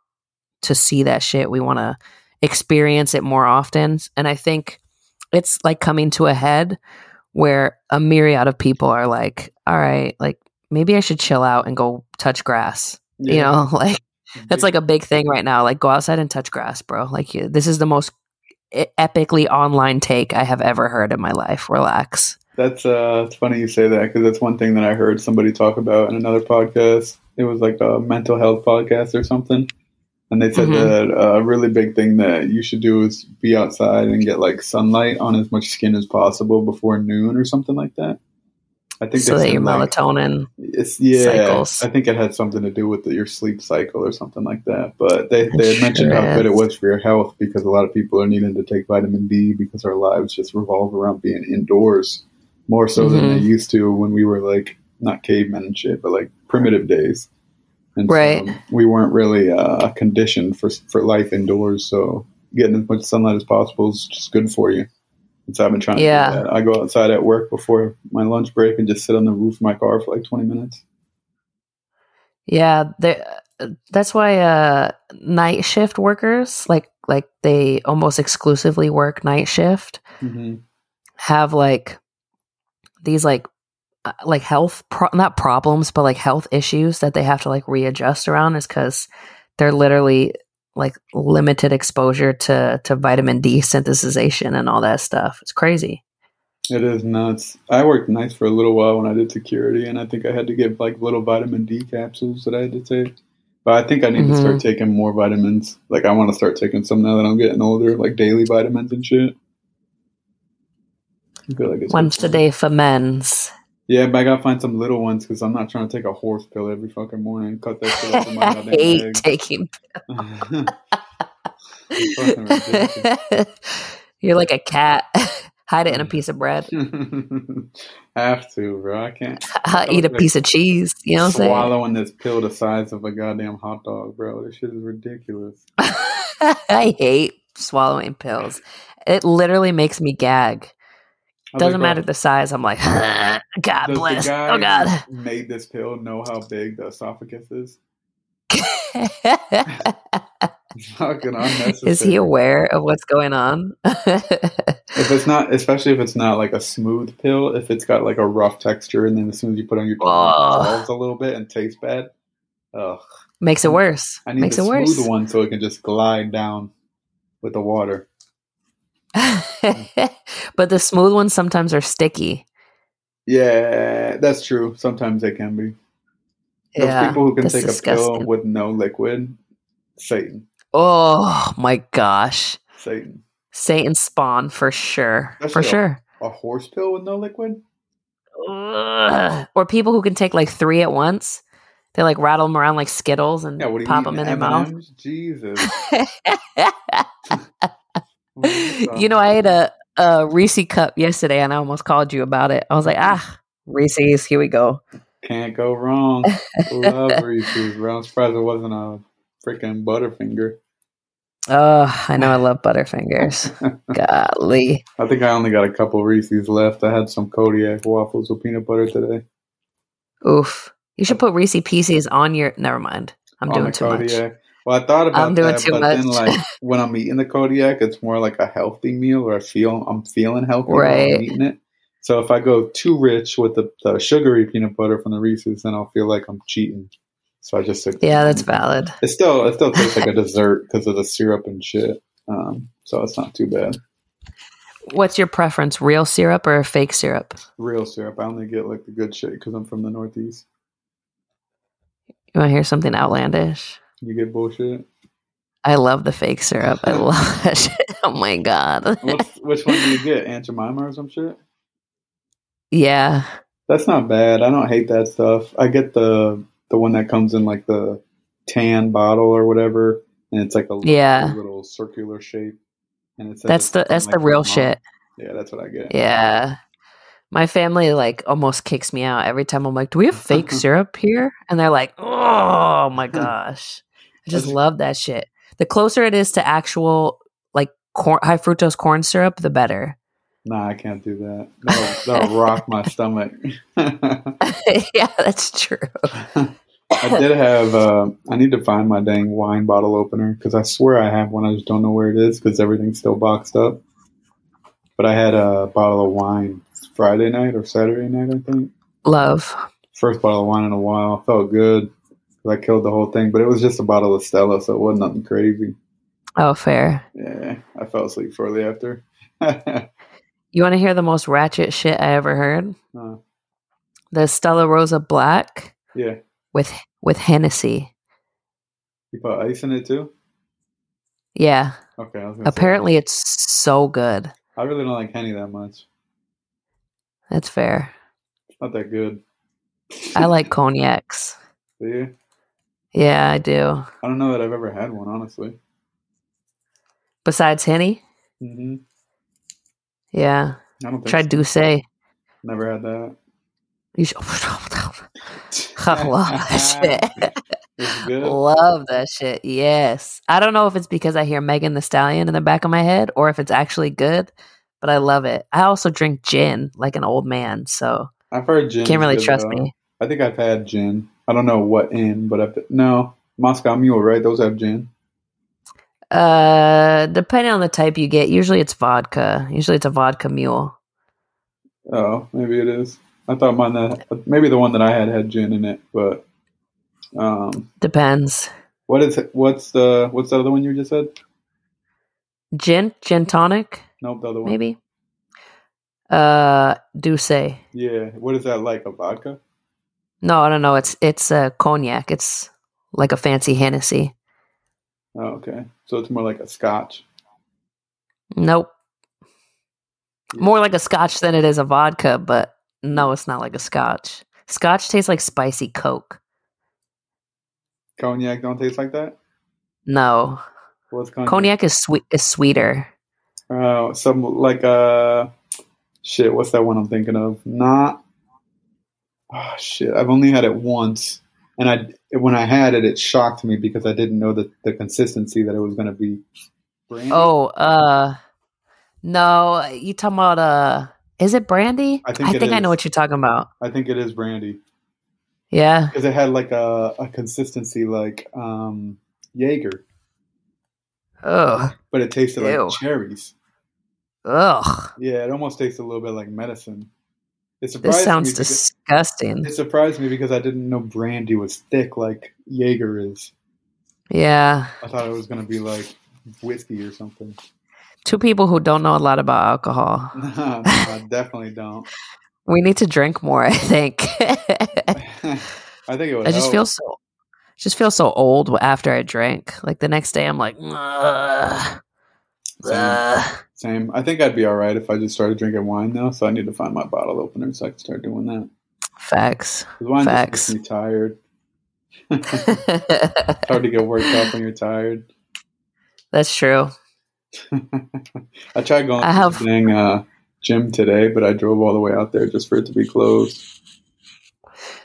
to see that shit. We want to experience it more often. And I think it's like coming to a head where a myriad of people are like, all right, like maybe I should chill out and go touch grass. You know, like that's like a big thing right now. Like go outside and touch grass, bro. Like you, this is the most epically online take I have ever heard in my life. Relax. That's uh, it's funny you say that because that's one thing that I heard somebody talk about in another podcast. It was like a mental health podcast or something, and they said Mhm. that uh, a really big thing that you should do is be outside and get like sunlight on as much skin as possible before noon or something like that. I think So that your like, melatonin. It's yeah. cycles. I think it had something to do with the, your sleep cycle or something like that. But they they had mentioned sure how good it is. was for your health because a lot of people are needing to take vitamin D because our lives just revolve around being indoors more so than they Mhm. used to when we were like not cavemen and shit, but like primitive days. And so, Right. we weren't really uh, conditioned for for life indoors, so getting as much sunlight as possible is just good for you. And so I've been trying Yeah. to do that. I go outside at work before my lunch break and just sit on the roof of my car for like 20 minutes. Yeah, that's why uh, night shift workers, like like they almost exclusively work night shift, hmm have like these like Uh, like health pro- not problems but like health issues that they have to like readjust around is because they're literally like limited exposure to to vitamin D synthesization and all that stuff. It's crazy. It is nuts. I worked nights for a little while when I did security, and I think I had to get like little vitamin D capsules that I had to take. But I think I need to start mm-hmm. taking more vitamins. Like I want to start taking some now that I'm getting older, like daily vitamins and shit. I feel like it's Once a day for men's. Yeah, but I gotta find some little ones because I'm not trying to take a horse pill every fucking morning and cut that shit up my I hate leg. taking. It's fucking ridiculous. You're like a cat. Hide it in a piece of bread. have to, bro. I can't. I'll eat a piece of cheese. You know what I'm saying? swallowing this pill the size of a goddamn hot dog, bro. This shit is ridiculous. I hate swallowing pills. It literally makes me gag. Doesn't like, uh, matter the size. I'm like, God Does bless. Oh God. made this pill know how big the esophagus is? Fucking unnecessary. Is he aware of what's going on? If it's not, especially if it's not like a smooth pill, if it's got like a rough texture, and then as soon as you put it on your tongue, Oh. it dissolves a little bit and tastes bad. Ugh. Makes it worse. I need Makes the it smooth worse. one so it can just glide down with the water. but the smooth ones sometimes are sticky. Yeah, that's true. Sometimes they can be. Those Yeah. people who can that's take a pill with no liquid, Satan, Oh my gosh. Satan. Satan spawn for sure. For Especially a- sure. A horse pill with no liquid? Ugh. Or people who can take like three at once. They like rattle them around like Skittles and Yeah, what do you pop them in their mouth. M&Ms? Jesus. Are you know, I ate a, a Reese cup yesterday and I almost called you about it. I was like, ah, Reese's, here we go. Can't go wrong. Love Reese's, bro. I'm surprised it wasn't a freaking Butterfinger. Oh, I know I love Butterfingers. Golly. I think I only got a couple Reese's left. I had some Kodiak waffles with peanut butter today. Oof. You should put Reese Pieces on your. Never mind. I'm on doing too much. Well, I thought about I'm doing that, too but then like when I'm eating the Kodiak, it's more like a healthy meal, or I feel I'm feeling healthy while Right. I'm eating it. So if I go too rich with the, the sugary peanut butter from the Reese's, then I'll feel like I'm cheating. So I just took. Yeah, that's valid. It still it still tastes like a dessert because of the syrup and shit. Um, so it's not too bad. What's your preference, real syrup or fake syrup? Real syrup. I only get like the good shit because I'm from the Northeast. You want to hear something outlandish? You get bullshit. I love the fake syrup. I love that shit. Oh my god. What's, which one do you get? Aunt Jemima or some shit? yeah. That's not bad. I don't hate that stuff. I get the the one that comes in like the tan bottle or whatever, and it's like a little, Yeah. little circular shape. And it says That's it's the that's like, the real shit. Yeah, that's what I get. Yeah. My family like almost kicks me out every time I'm like, "Do we have fake syrup here?" And they're like, "Oh my gosh." I just love that shit. The closer it is to actual like corn, high fructose corn syrup, the better. Nah, I can't do that. That'll, that'll rock my stomach. Yeah, that's true. I did have. Uh, I need to find my dang wine bottle opener because I swear I have one. I just don't know where it is because everything's still boxed up. But I had a bottle of wine Friday night or Saturday night, I think. Love. First bottle of wine in a while. Felt good. I killed the whole thing, but it was just a bottle of Stella, so it wasn't nothing crazy. Oh, fair. Yeah, I fell asleep shortly after. You want to hear the most ratchet shit I ever heard? Uh, The Stella Rosa Black yeah, with with Hennessy. you put ice in it too. Yeah. Okay, I was gonna say, Apparently, it's so good. I really don't like Henny that much. That's fair. It's not that good. I like cognacs. Do you? Yeah, I do. I don't know that I've ever had one, honestly. Besides Henny, hmm yeah. I don't think Try so. D'ussé. Never had that. You should. I love that shit. Love that shit. Yes. I don't know if it's because I hear Megan Thee Stallion in the back of my head or if it's actually good, but I love it. I also drink gin like an old man, so I've heard gin. can't really trust though. me. I think I've had gin. I don't know what in, but I've no Moscow Mule, right? Those have gin. Uh, depending on the type you get, usually it's vodka. Usually it's a vodka mule. Oh, maybe it is. I thought mine that maybe the one that I had had gin in it, but um, Depends. what is it? What's the what's the other one you just said? Gin, gin tonic, Nope, the other one. maybe. Uh, D'ussé. Yeah. What is that like? A vodka? No, I don't know. It's it's a cognac. It's like a fancy Hennessy. Oh, okay. So it's more like a Scotch. Nope. More like a scotch than it is a vodka, but no, it's not like a scotch. Scotch tastes like spicy Coke. Cognac don't taste like that. No, What's cognac? cognac is sweet is sweeter. Oh, some like uh shit. What's that one I'm thinking of? Not. Oh shit! I've only had it once, and I when I had it, it shocked me because I didn't know that the consistency that it was going to be. Brandy? Oh, uh, no, you talking about uh? Is it brandy? I think it I know what you're talking about. I think it is brandy Yeah. because it had like a, a consistency like um Jaeger, Ugh. but it tasted Ew. like cherries. Ugh. Yeah, it almost tastes a little bit like medicine. It surprised This sounds because, disgusting. it surprised me because I didn't know brandy was thick like Jaeger is. Yeah. I thought it was gonna be like whiskey or something. Two people who don't know a lot about alcohol. no, I definitely don't. We need to drink more, I think. I think it would. I just help. feel so just feel so old after I drink. Like the next day I'm like "Ugh, Same. ugh." same. I think I'd be all right if I just started drinking wine though. So I need to find my bottle opener so I can start doing that. Facts. wine Facts. just makes me tired. Hard to get worked up when you're tired. That's true. I tried going I to have- the dang uh, gym today, but I drove all the way out there just for it to be closed.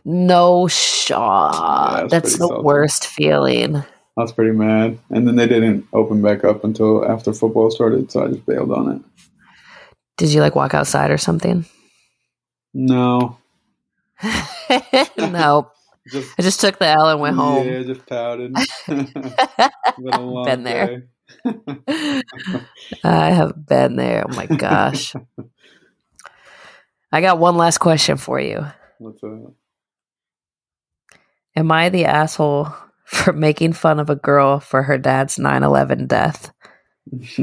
No shot. it's That's the salty. worst feeling. I was pretty mad. And then they didn't open back up until after football started, so I just bailed on it. Did you like walk outside or something? No. no. Just I just took the L and went home. Yeah, just pouted. Been Been there. I have been there. Oh my gosh. I got one last question for you. What's up? Am I the asshole for making fun of a girl for her dad's 9 11 death?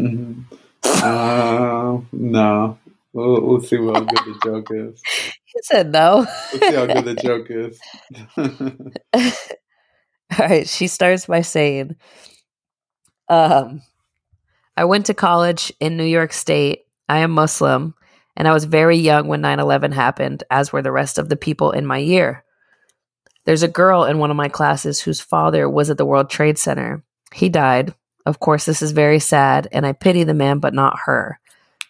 uh, no. We'll, we'll see how good the joke is. He said no. We'll see how good the joke is. All right. She starts by saying, um, I went to college in New York State. I am Muslim, and I was very young when 9 11 happened, as were the rest of the people in my year. There's a girl in one of my classes whose father was at the World Trade Center. He died. Of course, this is very sad, and I pity the man, but not her.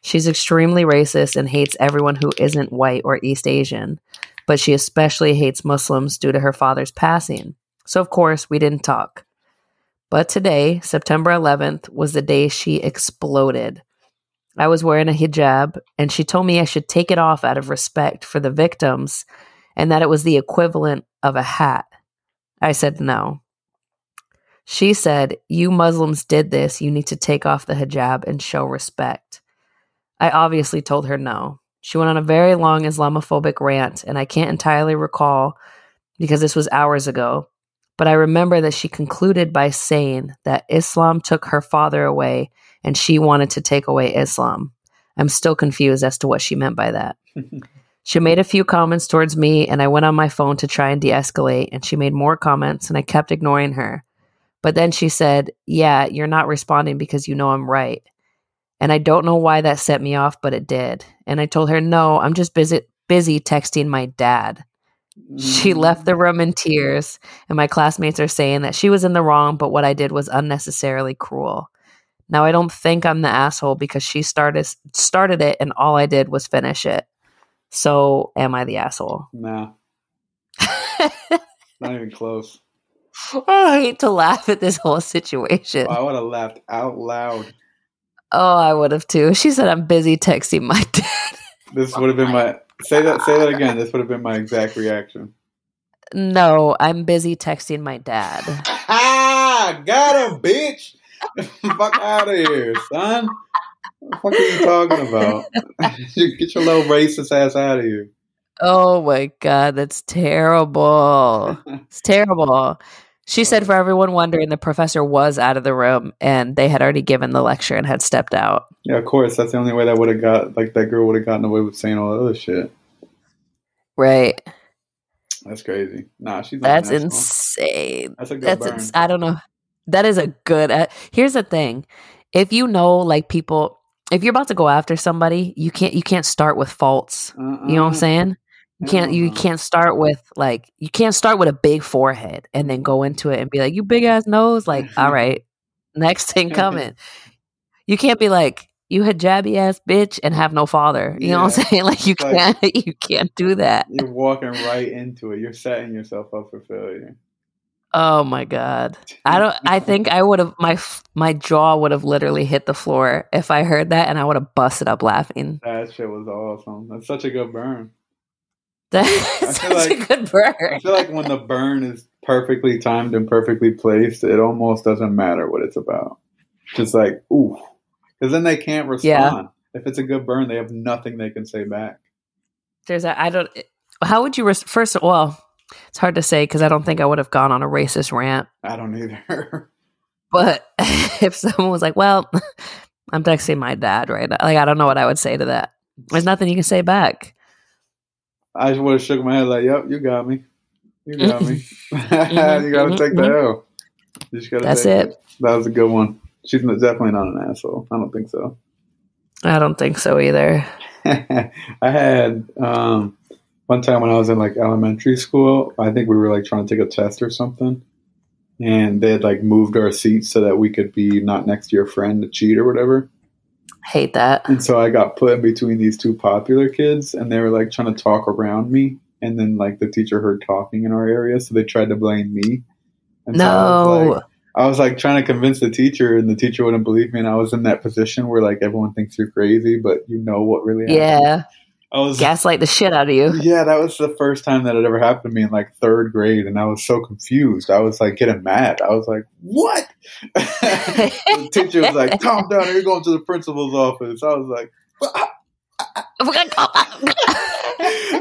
She's extremely racist and hates everyone who isn't white or East Asian, but she especially hates Muslims due to her father's passing. So, of course, we didn't talk. But today, September 11th, was the day she exploded. I was wearing a hijab, and she told me I should take it off out of respect for the victims and that it was the equivalent of a hat. I said no. She said, You Muslims did this. You need to take off the hijab and show respect. I obviously told her no. She went on a very long Islamophobic rant, and I can't entirely recall because this was hours ago. But I remember that she concluded by saying that Islam took her father away and she wanted to take away Islam. I'm still confused as to what she meant by that. she made a few comments towards me, and I went on my phone to try and de escalate, and she made more comments, and I kept ignoring her. But then she said, Yeah, you're not responding because you know I'm right. And I don't know why that set me off, but it did. And I told her, No, I'm just busy busy texting my dad. She mm. left the room in tears, and my classmates are saying that she was in the wrong, but what I did was unnecessarily cruel. Now I don't think I'm the asshole because she started started it and all I did was finish it. So am I the asshole? Nah. Not even close. I hate to laugh at this whole situation. Oh, I would have laughed out loud. Oh, I would have too. She said I'm busy texting my dad. This would have been my say that say that again. This would have been my exact reaction. No, I'm busy texting my dad. Ah, got him, bitch. fuck out of here, son. What the fuck are you talking about? Get your little racist ass out of here. Oh my god, that's terrible. it's terrible. She said for everyone wondering the professor was out of the room and they had already given the lecture and had stepped out. Yeah, of course. That's the only way that would have got like that girl would have gotten away with saying all that other shit. Right. That's crazy. Nah, she's That's insane. That's a good That's burn. ins- I don't know. That is a good. Uh, here's the thing: if you know, like people, if you're about to go after somebody, you can't. You can't start with faults. Uh-uh. You know what I'm saying? You can't. You can't start with like. You can't start with a big forehead and then go into it and be like, "You big ass nose." Like, all right, next thing coming. You can't be like, "You hijabi ass bitch" and have no father. You know what I'm saying? Like, you It's like- can't. You can't do that. You're walking right into it. You're setting yourself up for failure. Oh my god. I don't I think I would have my my jaw would have literally hit the floor if I heard that and I would have busted up laughing. That shit was awesome. That's such a good burn. That's such like- a good burn. I feel like when the burn is perfectly timed and perfectly placed, it almost doesn't matter what it's about. Just like, ooh. Because then they can't respond. Yeah. If it's a good burn, they have nothing they can say back. There's a I don't how would you res- first well, it's hard to say because I don't think I would have gone on a racist rant. I don't either. But if someone was like, "Well, I'm texting my dad right now," like I don't know what I would say to that. There's nothing you can say back. I just would have shook my head like, yep, you got me. You got me. Mm-hmm, you gotta mm-hmm, take the mm-hmm. L. You just gotta That's take it. That was a good one. She's definitely not an asshole. I don't think so. I don't think so either. I had um, one time when I was in like elementary school. I think we were like trying to take a test or something, and they had like moved our seats so that we could be not next to your friend to cheat or whatever. Hate that. And so I got put in between these two popular kids, and they were like trying to talk around me. And then like the teacher heard talking in our area, so they tried to blame me. And so I was No. like- I was like trying to convince the teacher, and the teacher wouldn't believe me. And I was in that position where like everyone thinks you're crazy, but you know what really happened. Yeah. I was Gaslight the shit out of you. yeah, that was the first time that it ever happened to me in like third grade, and I was so confused. I was like getting mad. I was like, "What?" the teacher was like, "Calm down. You're going to the principal's office." I was like,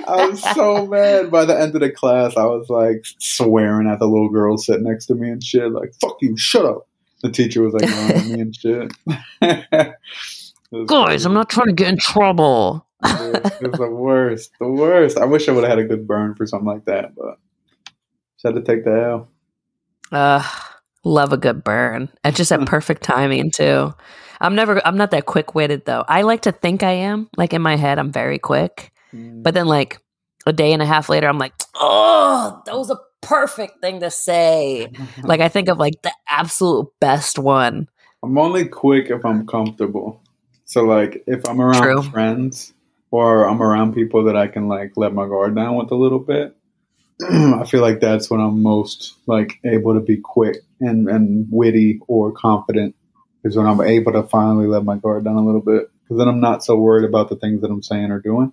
I was so mad. By the end of the class, I was like swearing at the little girl sitting next to me and shit. Like, "Fuck you, shut up." The teacher was like yelling at me and shit. Guys, crazy. I'm not trying to get in trouble. It was the worst. The worst. I wish I would have had a good burn for something like that, but just had to take the L. Uh, Love a good burn. And just at perfect timing too. I'm never I'm not that quick witted though. I like to think I am. Like in my head, I'm very quick. Mm. But then like a day and a half later, I'm like, oh, that was a perfect thing to say. like I think of like the absolute best one. I'm only quick if I'm comfortable. So like if I'm around True. friends or I'm around people that I can like let my guard down with a little bit, I feel like that's when I'm most like able to be quick and, and witty or confident is when I'm able to finally let my guard down a little bit. Because then I'm not so worried about the things that I'm saying or doing.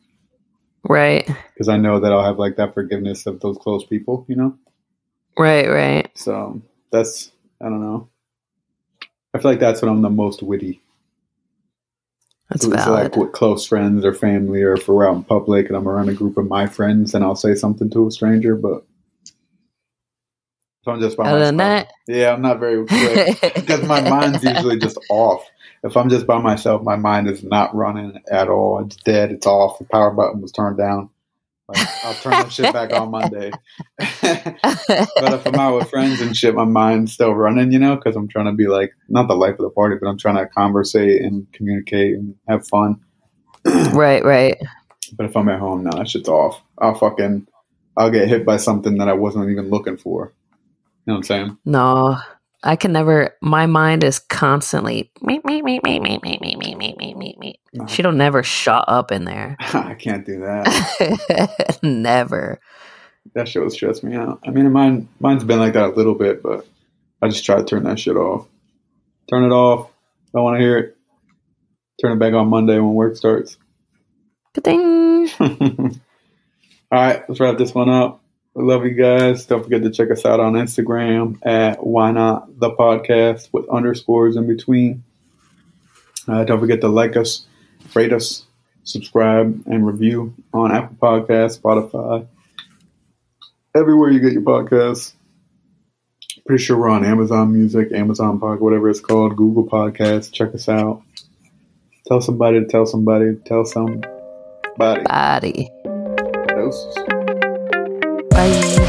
Right. Because I know that I'll have like that forgiveness of those close people, you know? Right, right. So that's, I don't know. I feel like that's when I'm the most witty. That's So it's valid. like with close friends or family, or if we're out in public and I'm around a group of my friends, and I'll say something to a stranger. But if I'm just by Other than myself, yeah, I'm not very quick because my mind's usually just off. If I'm just by myself, my mind is not running at all. It's dead. It's off. The power button was turned down. Like, I'll turn that shit back on Monday. but if I'm out with friends and shit, my mind's still running, you know, because I'm trying to be like not the life of the party, but I'm trying to conversate and communicate and have fun. right, right. But if I'm at home, no, that shit's off. I'll fucking, I'll get hit by something that I wasn't even looking for. You know what I'm saying? No, I can never. My mind is constantly meep meep meep meep meep meep meep meep meep meep meep. No, She don't never shut up in there. I can't do that. never. That shit would stress me out. I mean, mine, mine's been like that a little bit, but I just try to turn that shit off. Turn it off. I don't want to hear it. Turn it back on Monday when work starts. Ka-ding. All right, let's wrap this one up. We love you guys. Don't forget to check us out on Instagram at Why Not the Podcast with underscores in between. Uh, don't forget to like us, rate us, subscribe, and review on Apple Podcasts, Spotify, everywhere you get your podcasts. Pretty sure we're on Amazon Music, Amazon Pod, whatever it's called, Google Podcasts. Check us out. Tell somebody to tell somebody to tell somebody. Body. Doses. Bye.